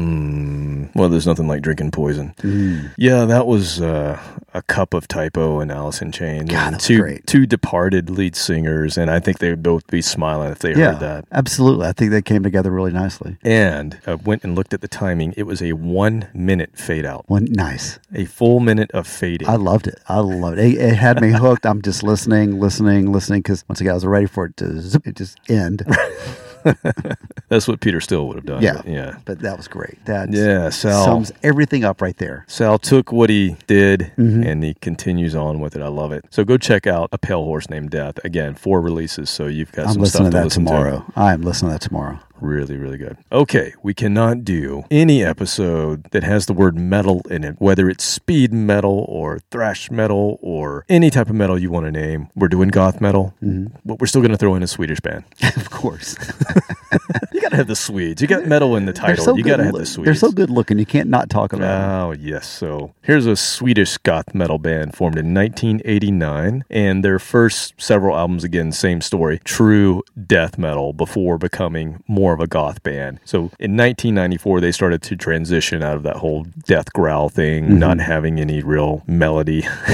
Well, there's nothing like drinking poison. Mm. Yeah, that was uh, a cup of Type O and Alice in Chains. God, two great. two departed lead singers, and I think they would both be smiling if they Yeah, heard that. absolutely. I think they came together really nicely. And I went and looked at the timing. It was a one minute fade out, One nice. a full minute of fading. I loved it. I loved it. It, it had me hooked. I'm just listening, listening, listening. Because once again, I was ready for it to zip, it just end. That's what Peter Steele would have done. Yeah, but yeah. But that was great. That Yeah, Sal. sums everything up right there. Sal took what he did Mm-hmm. and he continues on with it. I love it. So go check out A Pale Horse Named Death. Again, four releases, so you've got I'm some listening stuff to that listen tomorrow. I am listening to that tomorrow. Really, really good. Okay, we cannot do any episode that has the word metal in it, whether it's speed metal or thrash metal or any type of metal you want to name. We're doing goth metal, Mm-hmm. but we're still going to throw in a Swedish band. of course. You got to have the Swedes. You got metal in the title. so you got to have the Swedes. They're so good looking. You can't not talk about them. Oh, yes. So here's a Swedish goth metal band formed in 1989. And their first several albums, again, same story true death metal before becoming more of a goth band. So in 1994, they started to transition out of that whole death growl thing, not having any real melody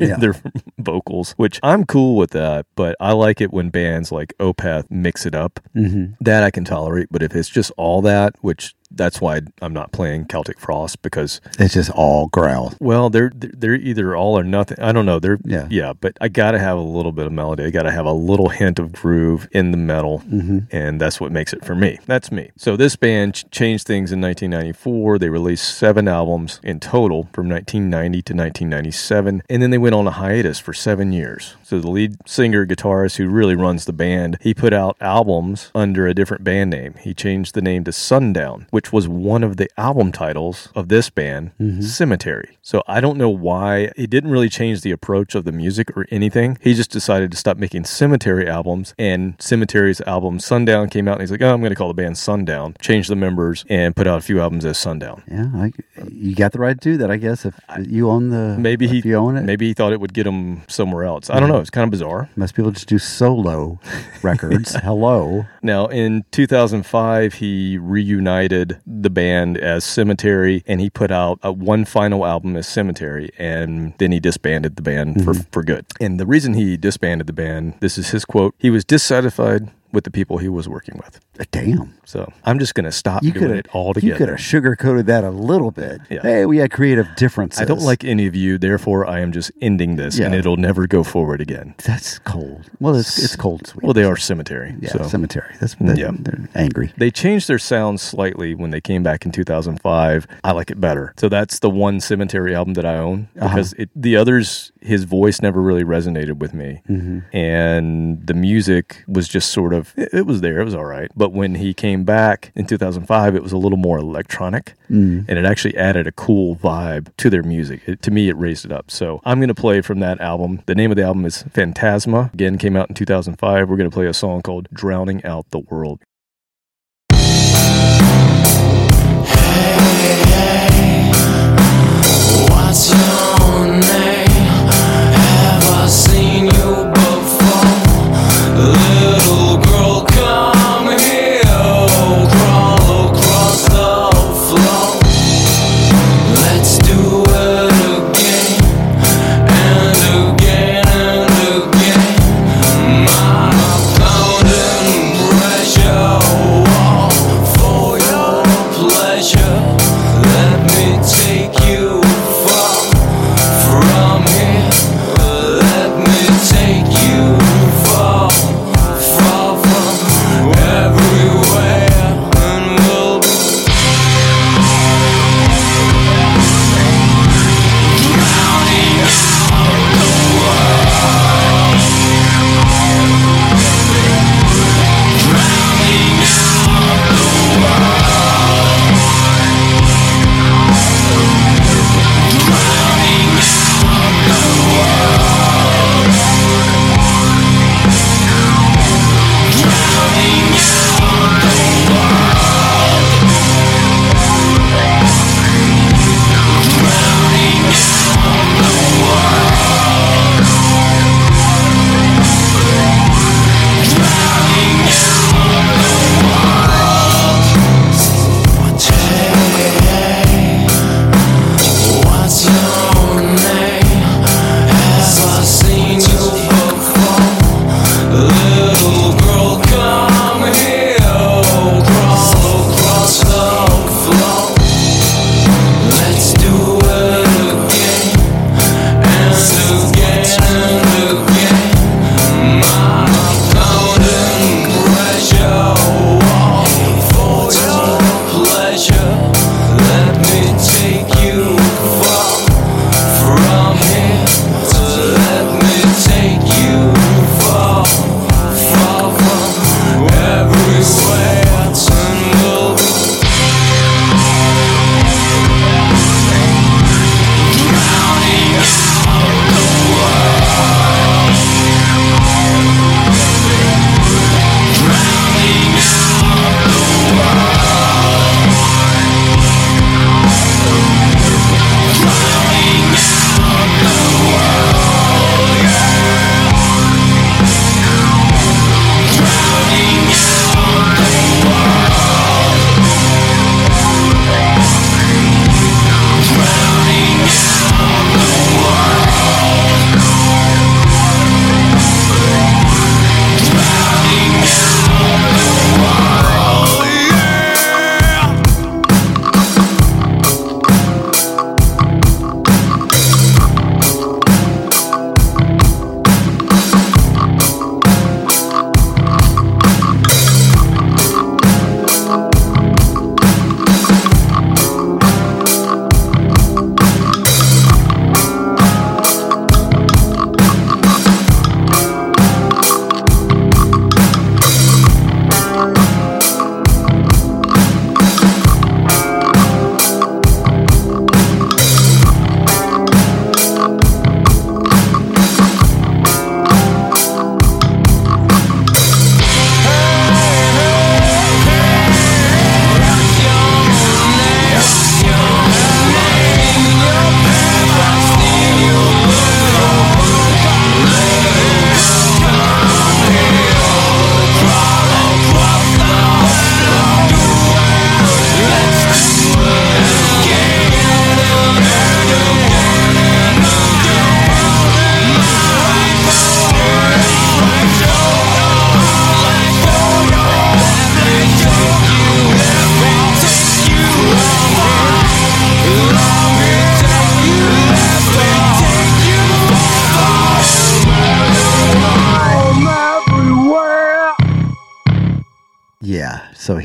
in Yeah. their vocals, which I'm cool with that. But I like it when bands like Opeth mix it up. Mm-hmm. That I can tolerate. But if it's just all that, which that's why I'm not playing Celtic Frost because It's just all growl. well they're they're either all or nothing. I don't know. They're Yeah. yeah, but I got to have a little bit of melody. I got to have a little hint of groove in the metal, Mm-hmm. and that's what makes it for me. That's me. So this band ch- changed things in 1994. They released seven albums in total from 1990 to 1997, and then they went on a hiatus for seven years. So the lead singer, guitarist who really runs the band, he put out albums under a different band name. He changed the name to Sundown, which was one of the album titles of this band, mm-hmm. Cemetary. So I don't know why he didn't really change the approach of the music or anything. He just decided to stop making Cemetary albums, and Cemetary's album Sundown came out, and he's like, "Oh, I'm going to call the band Sundown." change the members and put out a few albums as Sundown. Yeah, I, you got the right to do that, I guess. If you own the, Maybe he you own it. Maybe he thought it would get him somewhere else. I don't know. It's kind of bizarre. most people just do solo records. Hello, Now, in 2005, he reunited the band as Cemetary, and he put out a one final album as Cemetary, and then he disbanded the band for mm-hmm. for good. And the reason he disbanded the band, this is his quote: he was dissatisfied with the people he was working with. damn. So I'm just going to stop You doing it all You could have sugarcoated that a little bit. Yeah. Hey, we had creative differences. I don't like any of you, therefore I am just ending this, and it'll never go forward again. That's cold. Well, it's it's cold, sweet. Well, they are Cemetary. yeah, so. cemetery. That's mm, they're, Yeah. they're angry. They changed their sound slightly when they came back in 2005. I like it better. So that's the one Cemetary album that I own uh-huh. because it, the others, his voice never really resonated with me. Mm-hmm. And the music was just sort of, it, it was there, it was all right. But when he came back in 2005, it was a little more electronic mm. and it actually added a cool vibe to their music. It, to me, it raised it up. So I'm going to play from that album. The name of the album is Phantasma. Again, came out in 2005. We're going to play a song called Drowning Out the World. Hey What's your name? Have I seen you before? Little girl,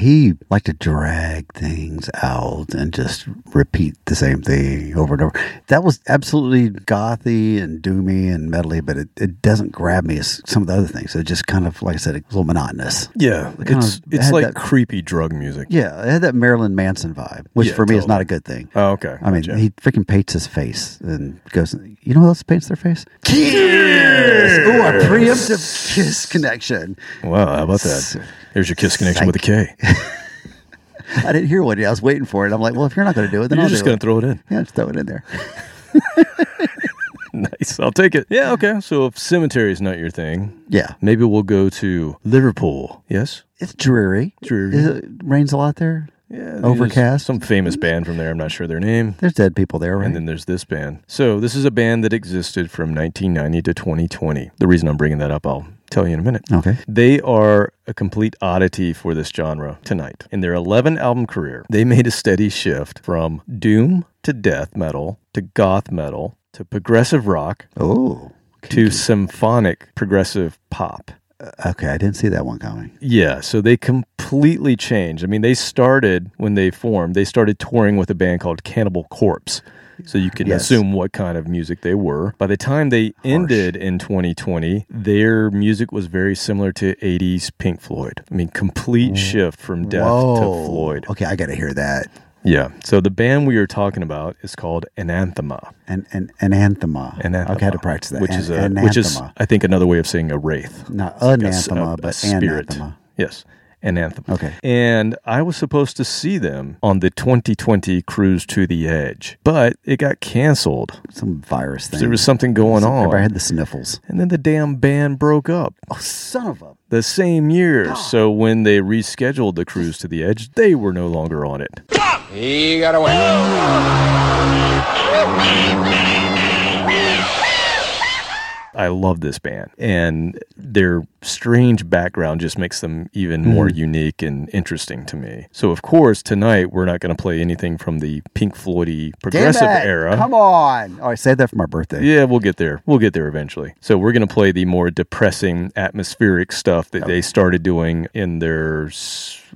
he liked to drag things out and just repeat the same thing over and over. That was absolutely gothy and doomy and metally, but it, it doesn't grab me as some of the other things. It just kind of, like I said, a little monotonous. Yeah, it's of it's had like that- creepy drug music. Yeah, it had that Marilyn Manson vibe, which Yeah, for me is not a good thing. Oh, okay. I mean, Gotcha. he freaking paints his face and goes, you know who else paints their face? Kiss! Ooh, a preemptive kiss connection. wow, how about that? There's your kiss connection with a K. I didn't hear one. yet. I was waiting for it. I'm like, well, if you're not going to do it, then You're I'll just gonna throw it in. Yeah, just throw it in there. nice. I'll take it. Yeah. Okay. So if cemetery is not your thing, Yeah. maybe we'll go to Liverpool. Yes. It's dreary. Dreary. Is it rains a lot there? Yeah. Overcast? Some famous band from there. I'm not sure their name. There's dead people there, right? And then there's this band. So this is a band that existed from 1990 to 2020. The reason I'm bringing that up, I'll tell you in a minute. okay. They are a complete oddity for this genre tonight. In their 11 album career, they made a steady shift from doom to death metal to goth metal to progressive rock Oh. to symphonic progressive pop. Okay, I didn't see that one coming. Yeah, so they completely changed. I mean, they started when they formed, they started touring with a band called Cannibal Corpse. So you can Yes. assume what kind of music they were. By the time they ended in 2020, their music was very similar to 80s Pink Floyd. I mean, complete mm. shift from death to Floyd. Okay, I got to hear that. Yeah. So the band we are talking about is called Anathema. An an, an anthema. Anathema. Okay, I had to practice that. Which An- is a, which is anathema. I think another way of saying a wraith. not Like anathema, a- a but spirit. anathema. Yes, an anthem. Okay. And I was supposed to see them on the 2020 cruise to the edge, but it got canceled. Some virus thing. There was something going Everybody on. I had the sniffles. And then the damn band broke up Oh, son of a. the same year. So when they rescheduled the cruise to the edge, they were no longer on it. You gotta win. I love this band, and their strange background just makes them even more unique and interesting to me. So, of course, tonight we're not going to play anything from the Pink Floydy progressive era. Come on. All right, save that for my birthday. Yeah, we'll get there. We'll get there eventually. So we're going to play the more depressing, atmospheric stuff that they started doing in their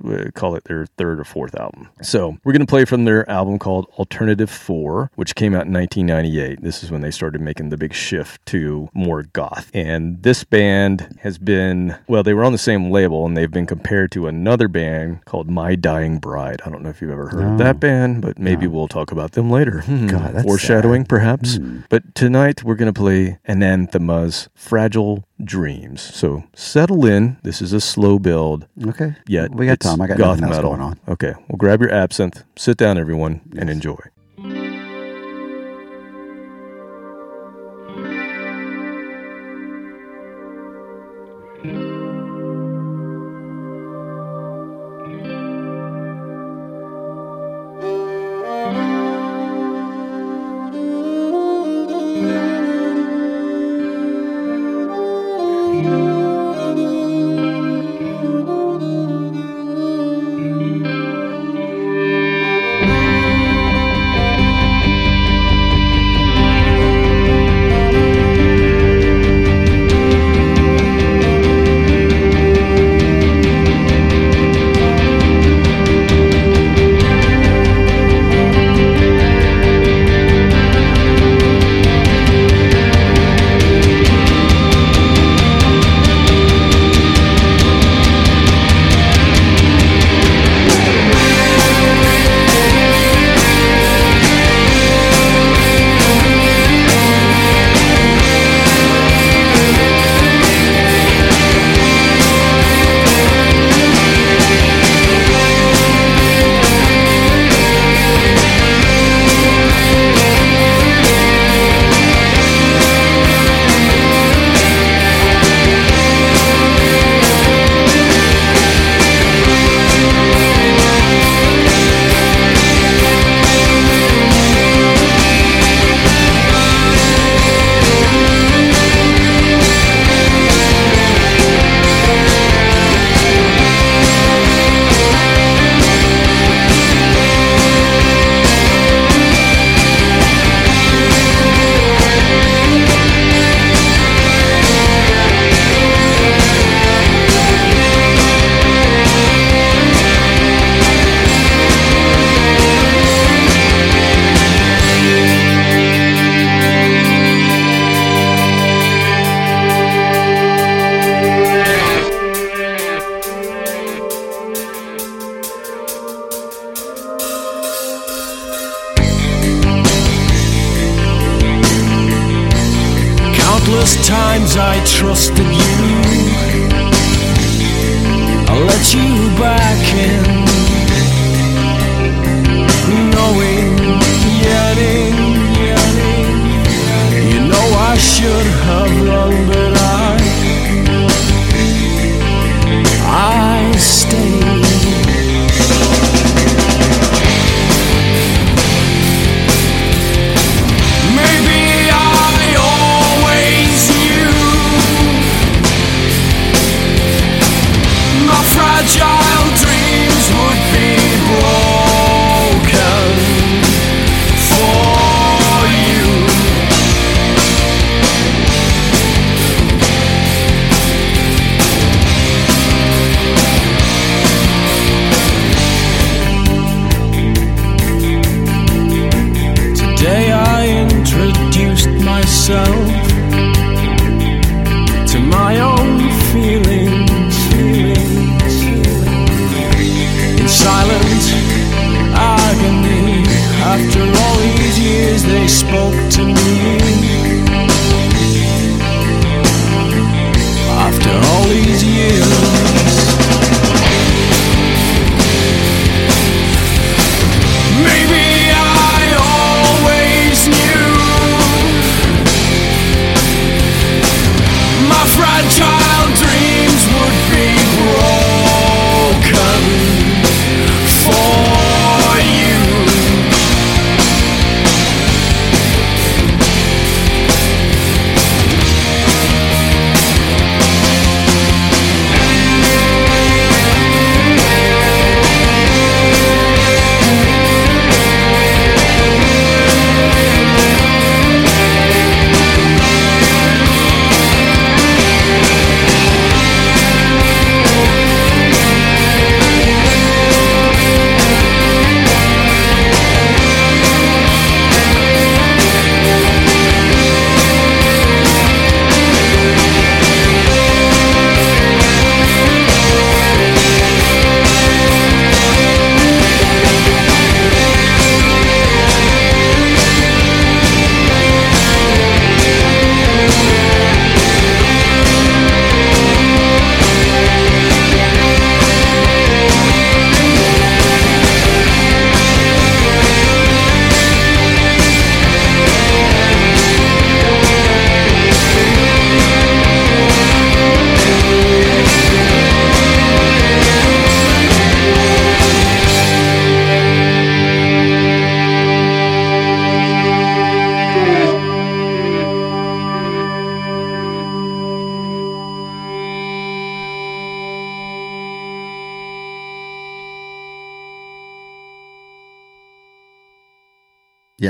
uh, call it their third or fourth album. So we're going to play from their album called Alternative Four, which came out in 1998. This is when they started making the big shift to more goth. And this band has been well, they were on the same label, and they've been compared to another band called My Dying Bride. I don't know if you've ever heard of that band, but maybe we'll talk about them later. Hmm. God, that's foreshadowing, sad. perhaps. But tonight we're going to play Anathema's Fragile Dreams. So settle in. This is a slow build. Okay. Yet we got time. I got goth nothing else metal. going on. Okay, well grab your absinthe, sit down, everyone, and enjoy. Trusted you. I let you back in, knowing, yearning, yearning. You know I should have run, but I, I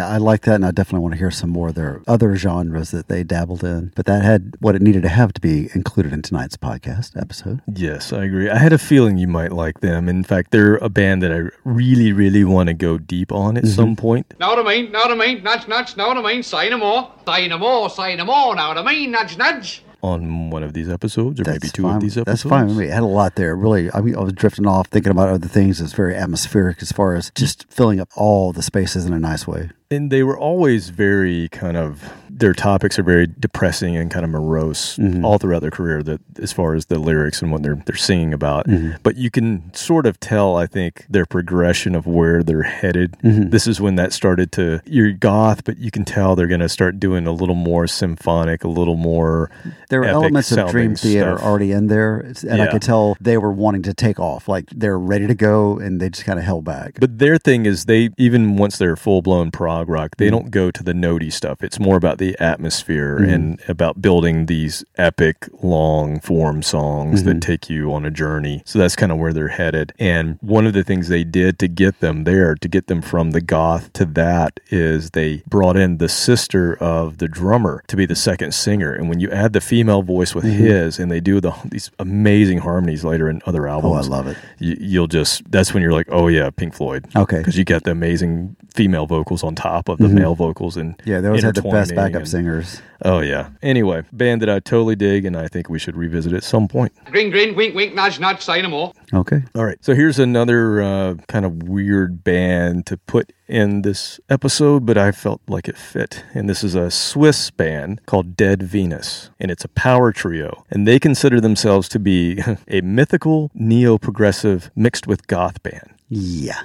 Yeah, I like that, and I definitely want to hear some more of their other genres that they dabbled in. But that had what it needed to have to be included in tonight's podcast episode. Yes, I agree. I had a feeling you might like them. In fact, they're a band that I really, really want to go deep on at mm-hmm. some point. Know what I mean? Know what I mean? Nudge, nudge. Know what I mean? Say no more. Say no more. Say no more. Know what I mean? Nudge, nudge. On one of these episodes, or maybe two fine. of these episodes. That's fine with me. It had a lot there. Really, I mean, I was drifting off thinking about other things. It's very atmospheric as far as just filling up all the spaces in a nice way. And they were always very kind of their topics are very depressing and kind of morose Mm-hmm. all throughout their career. That as far as the lyrics and what they're they're singing about, Mm-hmm. but you can sort of tell. I think their progression of where they're headed. Mm-hmm. This is when that started to you're goth, but you can tell they're going to start doing a little more symphonic, a little more. There epic elements of Dream Theater stuff. already in there, and I could tell they were wanting to take off. Like they're ready to go, and they just kind of held back. But their thing is they even once they're full blown prog rock, Mm-hmm. they don't go to the notey stuff. It's more about the atmosphere and about building these epic long form songs Mm-hmm. that take you on a journey. So that's kind of where they're headed. And one of the things they did to get them there, to get them from the goth to that, is they brought in the sister of the drummer to be the second singer. And when you add the female voice with Mm-hmm. his, and they do the these amazing harmonies later in other albums. Oh, I love it. you, you'll just that's when you're like, oh yeah, Pink Floyd. Okay. because you get the amazing female vocals on top top of the male vocals and Mm-hmm. Yeah, they always had the best backup and- singers. Oh yeah. Anyway, band that I totally dig, and I think we should revisit at some point. Green, green, wink, wink, nudge, nudge, say no more. Okay. All right. So here's another uh, kind of weird band to put in this episode, but I felt like it fit. And this is a Swiss band called Dead Venus, and it's a power trio. And they consider themselves to be a mythical neo progressive mixed with goth band. Yeah.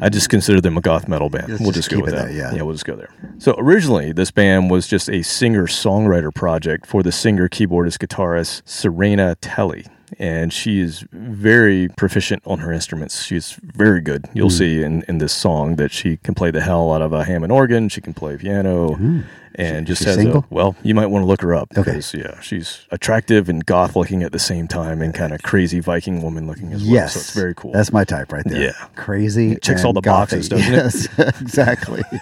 I just consider them a goth metal band. Let's we'll just just, go with it that. there, yeah. yeah, we'll just go there. So originally, this band was just a singer songwriter project for the singer, keyboardist, guitarist Serena Telly. And she is very proficient on her instruments. She's very good. You'll Hmm. see in, in this song that she can play the hell out of a Hammond organ. She can play piano, and just she's has single? a well. You might want to look her up Okay. because yeah, she's attractive and goth looking at the same time, and kind of crazy Viking woman looking as well. yes. so it's very cool. That's my type right there. Yeah. Crazy. It checks all the boxes, doesn't it? Yes, exactly.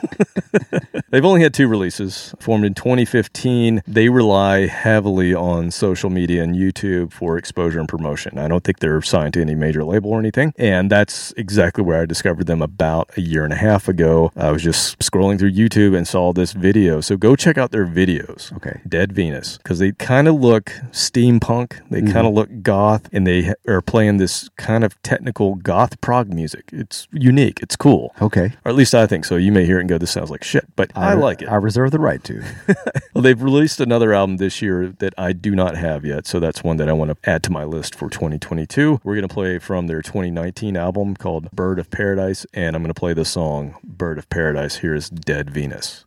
They've only had two releases. Formed in 2015, they rely heavily on social media and YouTube for exposure and promotion. I don't think they're signed to any major label or anything. And that's exactly where I discovered them about a year and a half ago. I was just scrolling through YouTube and saw this video. So go check out their videos. Okay. Dead Venus. Because they kind of look steampunk, they Mm-hmm. kind of look goth, and they are playing this kind of technical goth prog music. It's unique, it's cool. Okay. Or at least I think so. You may hear it and go, this sounds like shit. But I, like it. I reserve the right to. Well, they've released another album this year that I do not have yet, so that's one that I want to add to my list for 2022. We're going to play from their 2019 album called Bird of Paradise, and I'm going to play the song Bird of Paradise. Here is Dead Venus.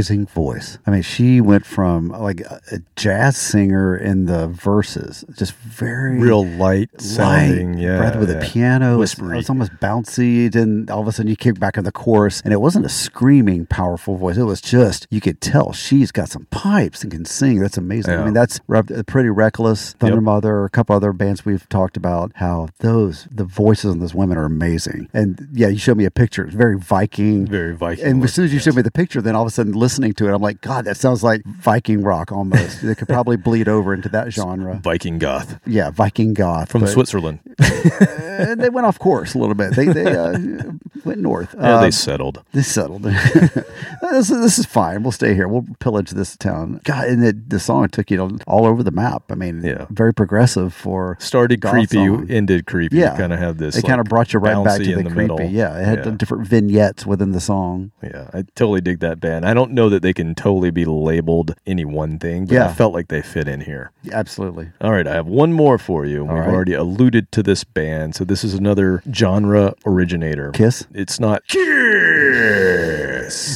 Amazing voice. I mean, she went from like a, jazz singer in the verses, just very Real light sounding, yeah. breath with yeah. a piano. Whispery. it's almost bouncy. Then all of a sudden you kick back in the chorus, and it wasn't a screaming, powerful voice. It was just you could tell she's got some pipes and can sing. That's amazing. I mean, that's uh, pretty reckless. Thundermother, a couple other bands we've talked about. How those the voices on those women are amazing. And yeah, you showed me a picture. It's very Viking. Very Viking And as soon as you looking, showed me the picture, then all of a sudden listening to it, I'm like, God, that sounds like Viking rock almost. it could probably bleed over into that genre. Viking goth Yeah, Viking goth from but- Switzerland. and they went off course a little bit. They they uh, went north. Yeah, Um, they settled. they settled. this, is, this is fine. We'll stay here. We'll pillage this town. God, and the, the song took you know, all over the map. I mean, Yeah. very progressive for Started creepy, song. ended creepy. Yeah, kind of have this. It kind of brought you right back to the, the creepy. middle. Yeah, it had Yeah. different vignettes within the song. Yeah, I totally dig that band. I don't know that they can totally be labeled any one thing, but I felt like they fit in here. Absolutely. All right, I have one more for you. We've right. already alluded to this band, so this is another genre originator. Kiss? It's not Kiss.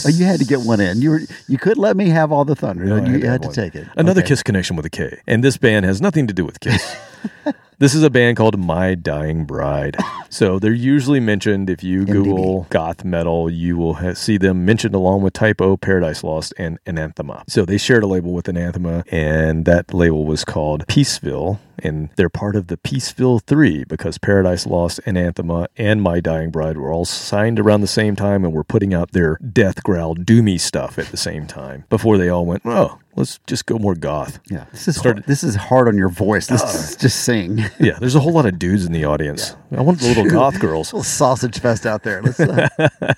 Oh, you had to get one in. You were you couldn't let me have all the thunder. No, you had to had to one. take it. Another Okay. Kiss connection with a K. And this band has nothing to do with Kiss. this is a band called My Dying Bride. So they're usually mentioned if you Google goth metal, you will ha- see them mentioned along with Type O, Paradise Lost, and Anathema. So they shared a label with Anathema, and that label was called Peaceville. And they're part of the Peaceville Three because Paradise Lost, Anathema, and My Dying Bride were all signed around the same time and were putting out their death growl doomy stuff at the same time before they all went, oh, let's just go more goth. Yeah, this is Started- hard, this is hard on your voice. This is just sing. Yeah, there's a whole lot of dudes in the audience. I want the little goth girls. little sausage fest out there. Let's, uh,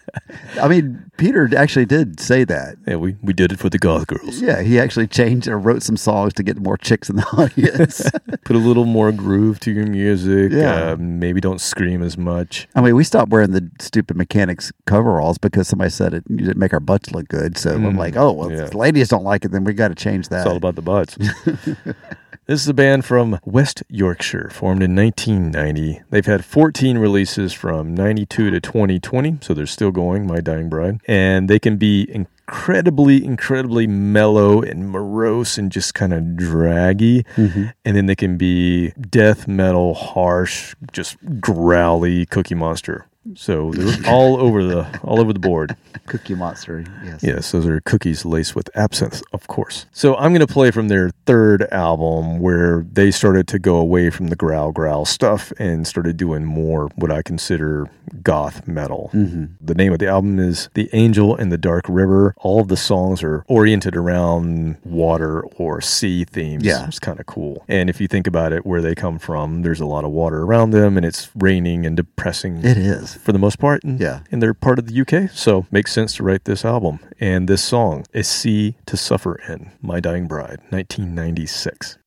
I mean, Peter actually did say that. Yeah, we, we did it for the goth girls. Yeah, he actually changed or wrote some songs to get more chicks in the audience. Put a little more groove to your music. Yeah. Uh, maybe don't scream as much. I mean, we stopped wearing the stupid mechanics coveralls because somebody said it you didn't make our butts look good. So I'm like, oh well, yeah. if the ladies don't like it, then we got to change that. It's all about the butts. this is a band from West Yorkshire, formed in 1990. They've had 14 releases from 92 to 2020, so they're still going, My Dying Bride. And they can be incredibly, incredibly mellow and morose and just kind of draggy. Mm-hmm. And then they can be death metal, harsh, just growly Cookie Monster. So they're all over the all over the board. Cookie Monster. Yes. Yes, those are cookies laced with absinthe, of course. So I'm going to play from their third album where they started to go away from the growl growl stuff and started doing more what I consider goth metal. Mm-hmm. The name of the album is The Angel and the Dark River. All of the songs are oriented around water or sea themes. Yeah. It's kind of cool. And if you think about it, where they come from, there's a lot of water around them and it's raining and depressing It is. For the most part. And, Yeah. And they're part of the UK. So makes sense to write this album. And this song, A Sea to Suffer In, My Dying Bride, 1996.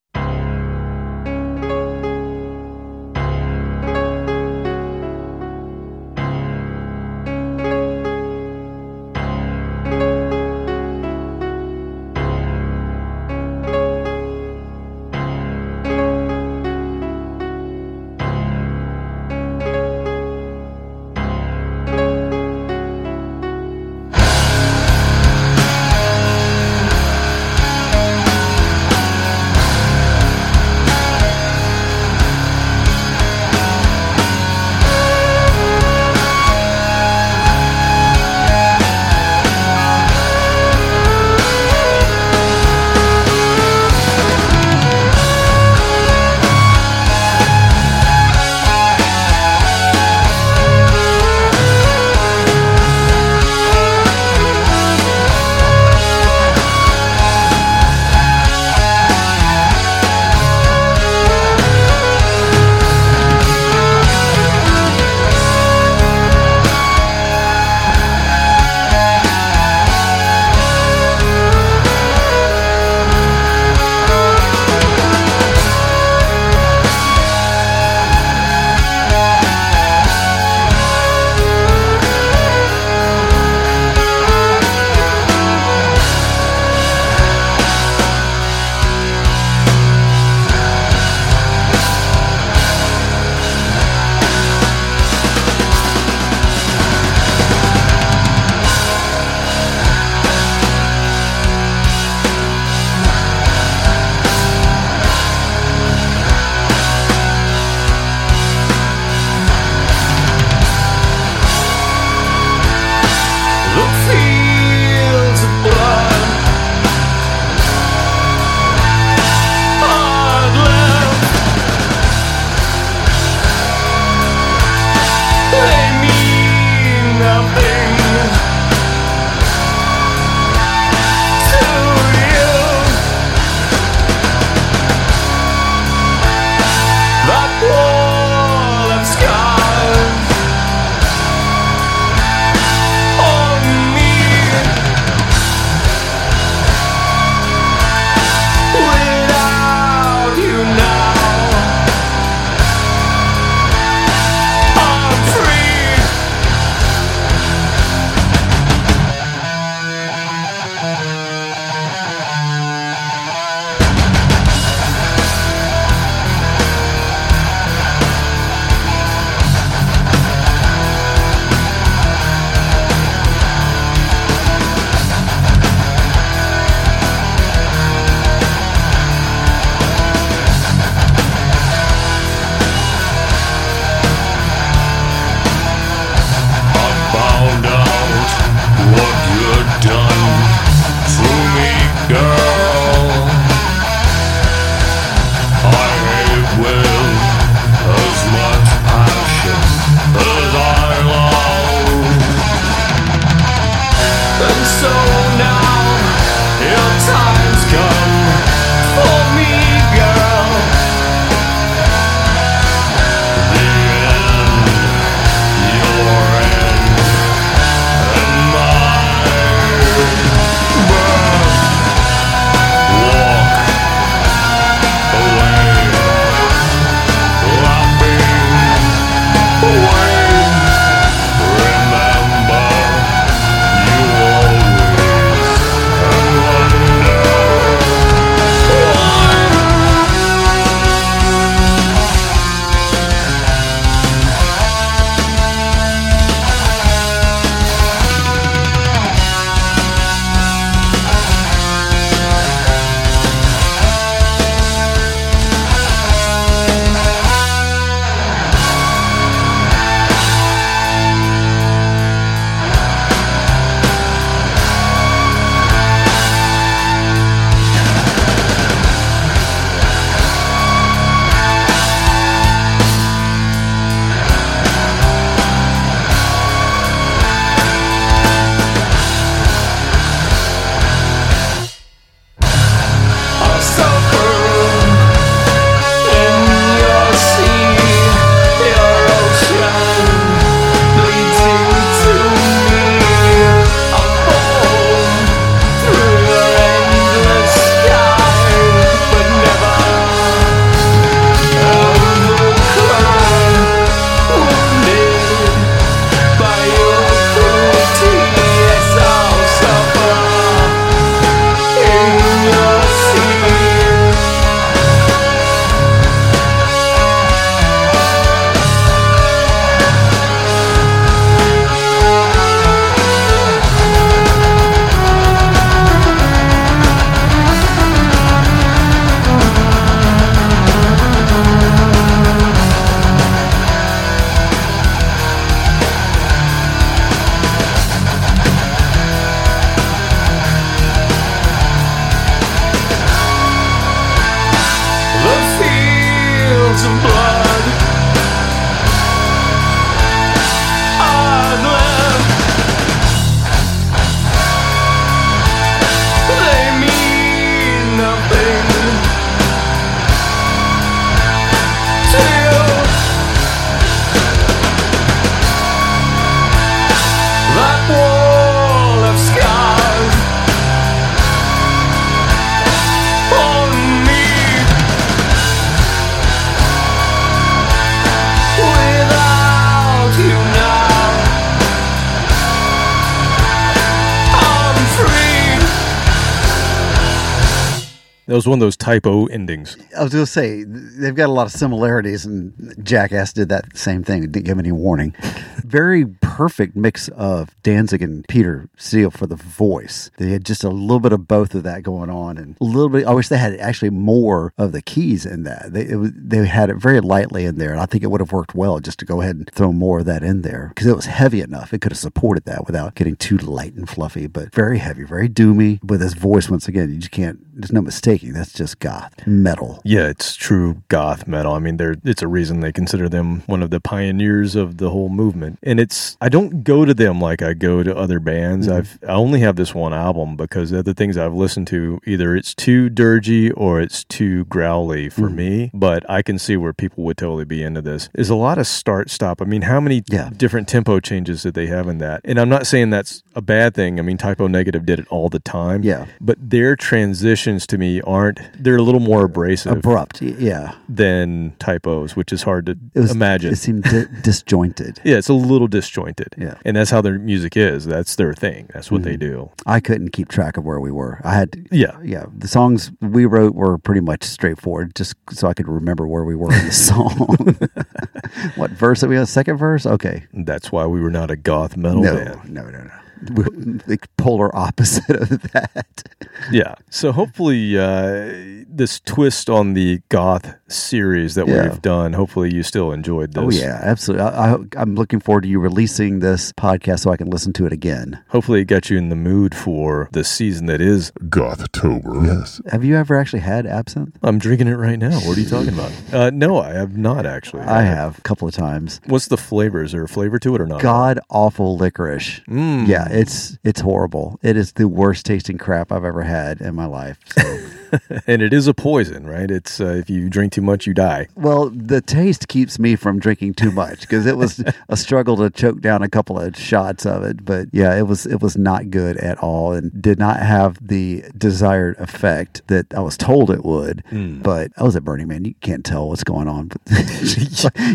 Typo endings. I was going to say they've got a lot of similarities, and Jackass did that same thing. Didn't give any warning. Very perfect mix of Danzig and Peter Steele for the voice. They had just a little bit of both of that going on, and a little bit. I wish they had actually more of the keys in that. They was, they had it very lightly in there, and I think it would have worked well just to go ahead and throw more of that in there because it was heavy enough. It could have supported that without getting too light and fluffy, but very heavy, very doomy. With his voice, once again, you just can't. There's no mistaking. That's just goth metal. Yeah, it's true goth metal. I mean, they're it's a reason they consider them one of the pioneers of the whole movement. And it's I don't go to them like I go to other bands. Mm-hmm. I've I only have this one album because the other things I've listened to either it's too dirgy or it's too growly for Mm. me. But I can see where people would totally be into this. There's a lot of start stop. I mean, how many Yeah. different tempo changes did they have in that? And I'm not saying that's a bad thing. I mean, Type O Negative did it all the time. Yeah. But their transitions to me aren't. They're a little more abrasive Abrupt, yeah. than Type O's, which is hard to It was imagine. It seemed di- disjointed. yeah, it's a little disjointed. Yeah. And that's how their music is. That's their thing. That's what they Mm-hmm. do. I couldn't keep track of where we were. I had Yeah. yeah. The songs we wrote were pretty much straightforward, just so I could remember where we were in the song. what verse are we on? Second verse? Okay. That's why we were not a goth metal no, band. no, no, no. The polar opposite of that. Yeah. So hopefully, uh, this twist on the goth series that Yeah. we've done, hopefully you still enjoyed this. Oh yeah, absolutely. I, I, I'm looking forward to you releasing this podcast so I can listen to it again. Hopefully it got you in the mood for the season that is. Gothtober. Yes. Have you ever actually had absinthe? I'm drinking it right now. What are you talking about? Uh, no, I have not actually. I have a couple of times. What's the flavor? Is there a flavor to it or not? god awful licorice. Mm. Yeah, it's it's horrible. It is the worst tasting crap I've ever had in my life. So. and it is a poison, right? It's uh, if you drink too much, you die. well, the taste keeps me from drinking too much because it was a struggle to choke down a couple of shots of it. But yeah, it was it was not good at all and did not have the desired effect that I was told it would. Hmm. But I was at Burning Man. You can't tell what's going on.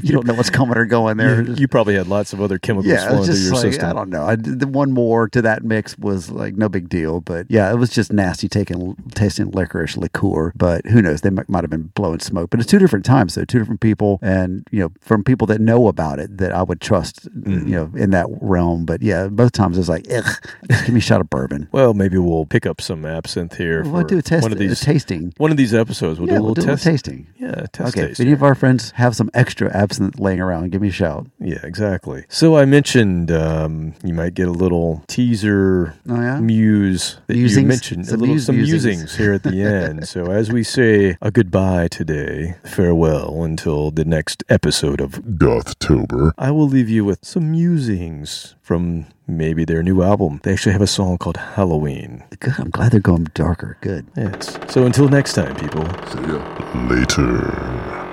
you don't know what's coming or going there. You, you probably had lots of other chemicals Yeah, flowing through your like system. I don't know. I the one more to that mix was like no big deal, but yeah, it was just nasty taking tasting licorice liqueur. But who knows? They might, might have been blowing smoke. But it's two different times, though. Two different people, and you know, from people that know about it that I would trust, Mm-hmm. you know, in that realm. But yeah, both times it's like, ugh, give me a shot of bourbon. Well, maybe we'll pick up some absinthe here. We'll for do a test, one of these a tasting. One of these episodes, we'll yeah, do a we'll little do a test. little tasting. Yeah, test Okay, if any of our friends have some extra absinthe laying around, give me a shout. Yeah, exactly. So I mentioned um, you might get a little teaser Oh, yeah? muse that you mentioned, Some a little muse- some musings. musings here at the end. so as we say a goodbye today, farewell until the next episode of Gothtober. I will leave you with some musings from maybe their new album. They actually have a song called Halloween. Good. I'm glad they're going darker. Good. Yes. So until next time, people. See ya. Later.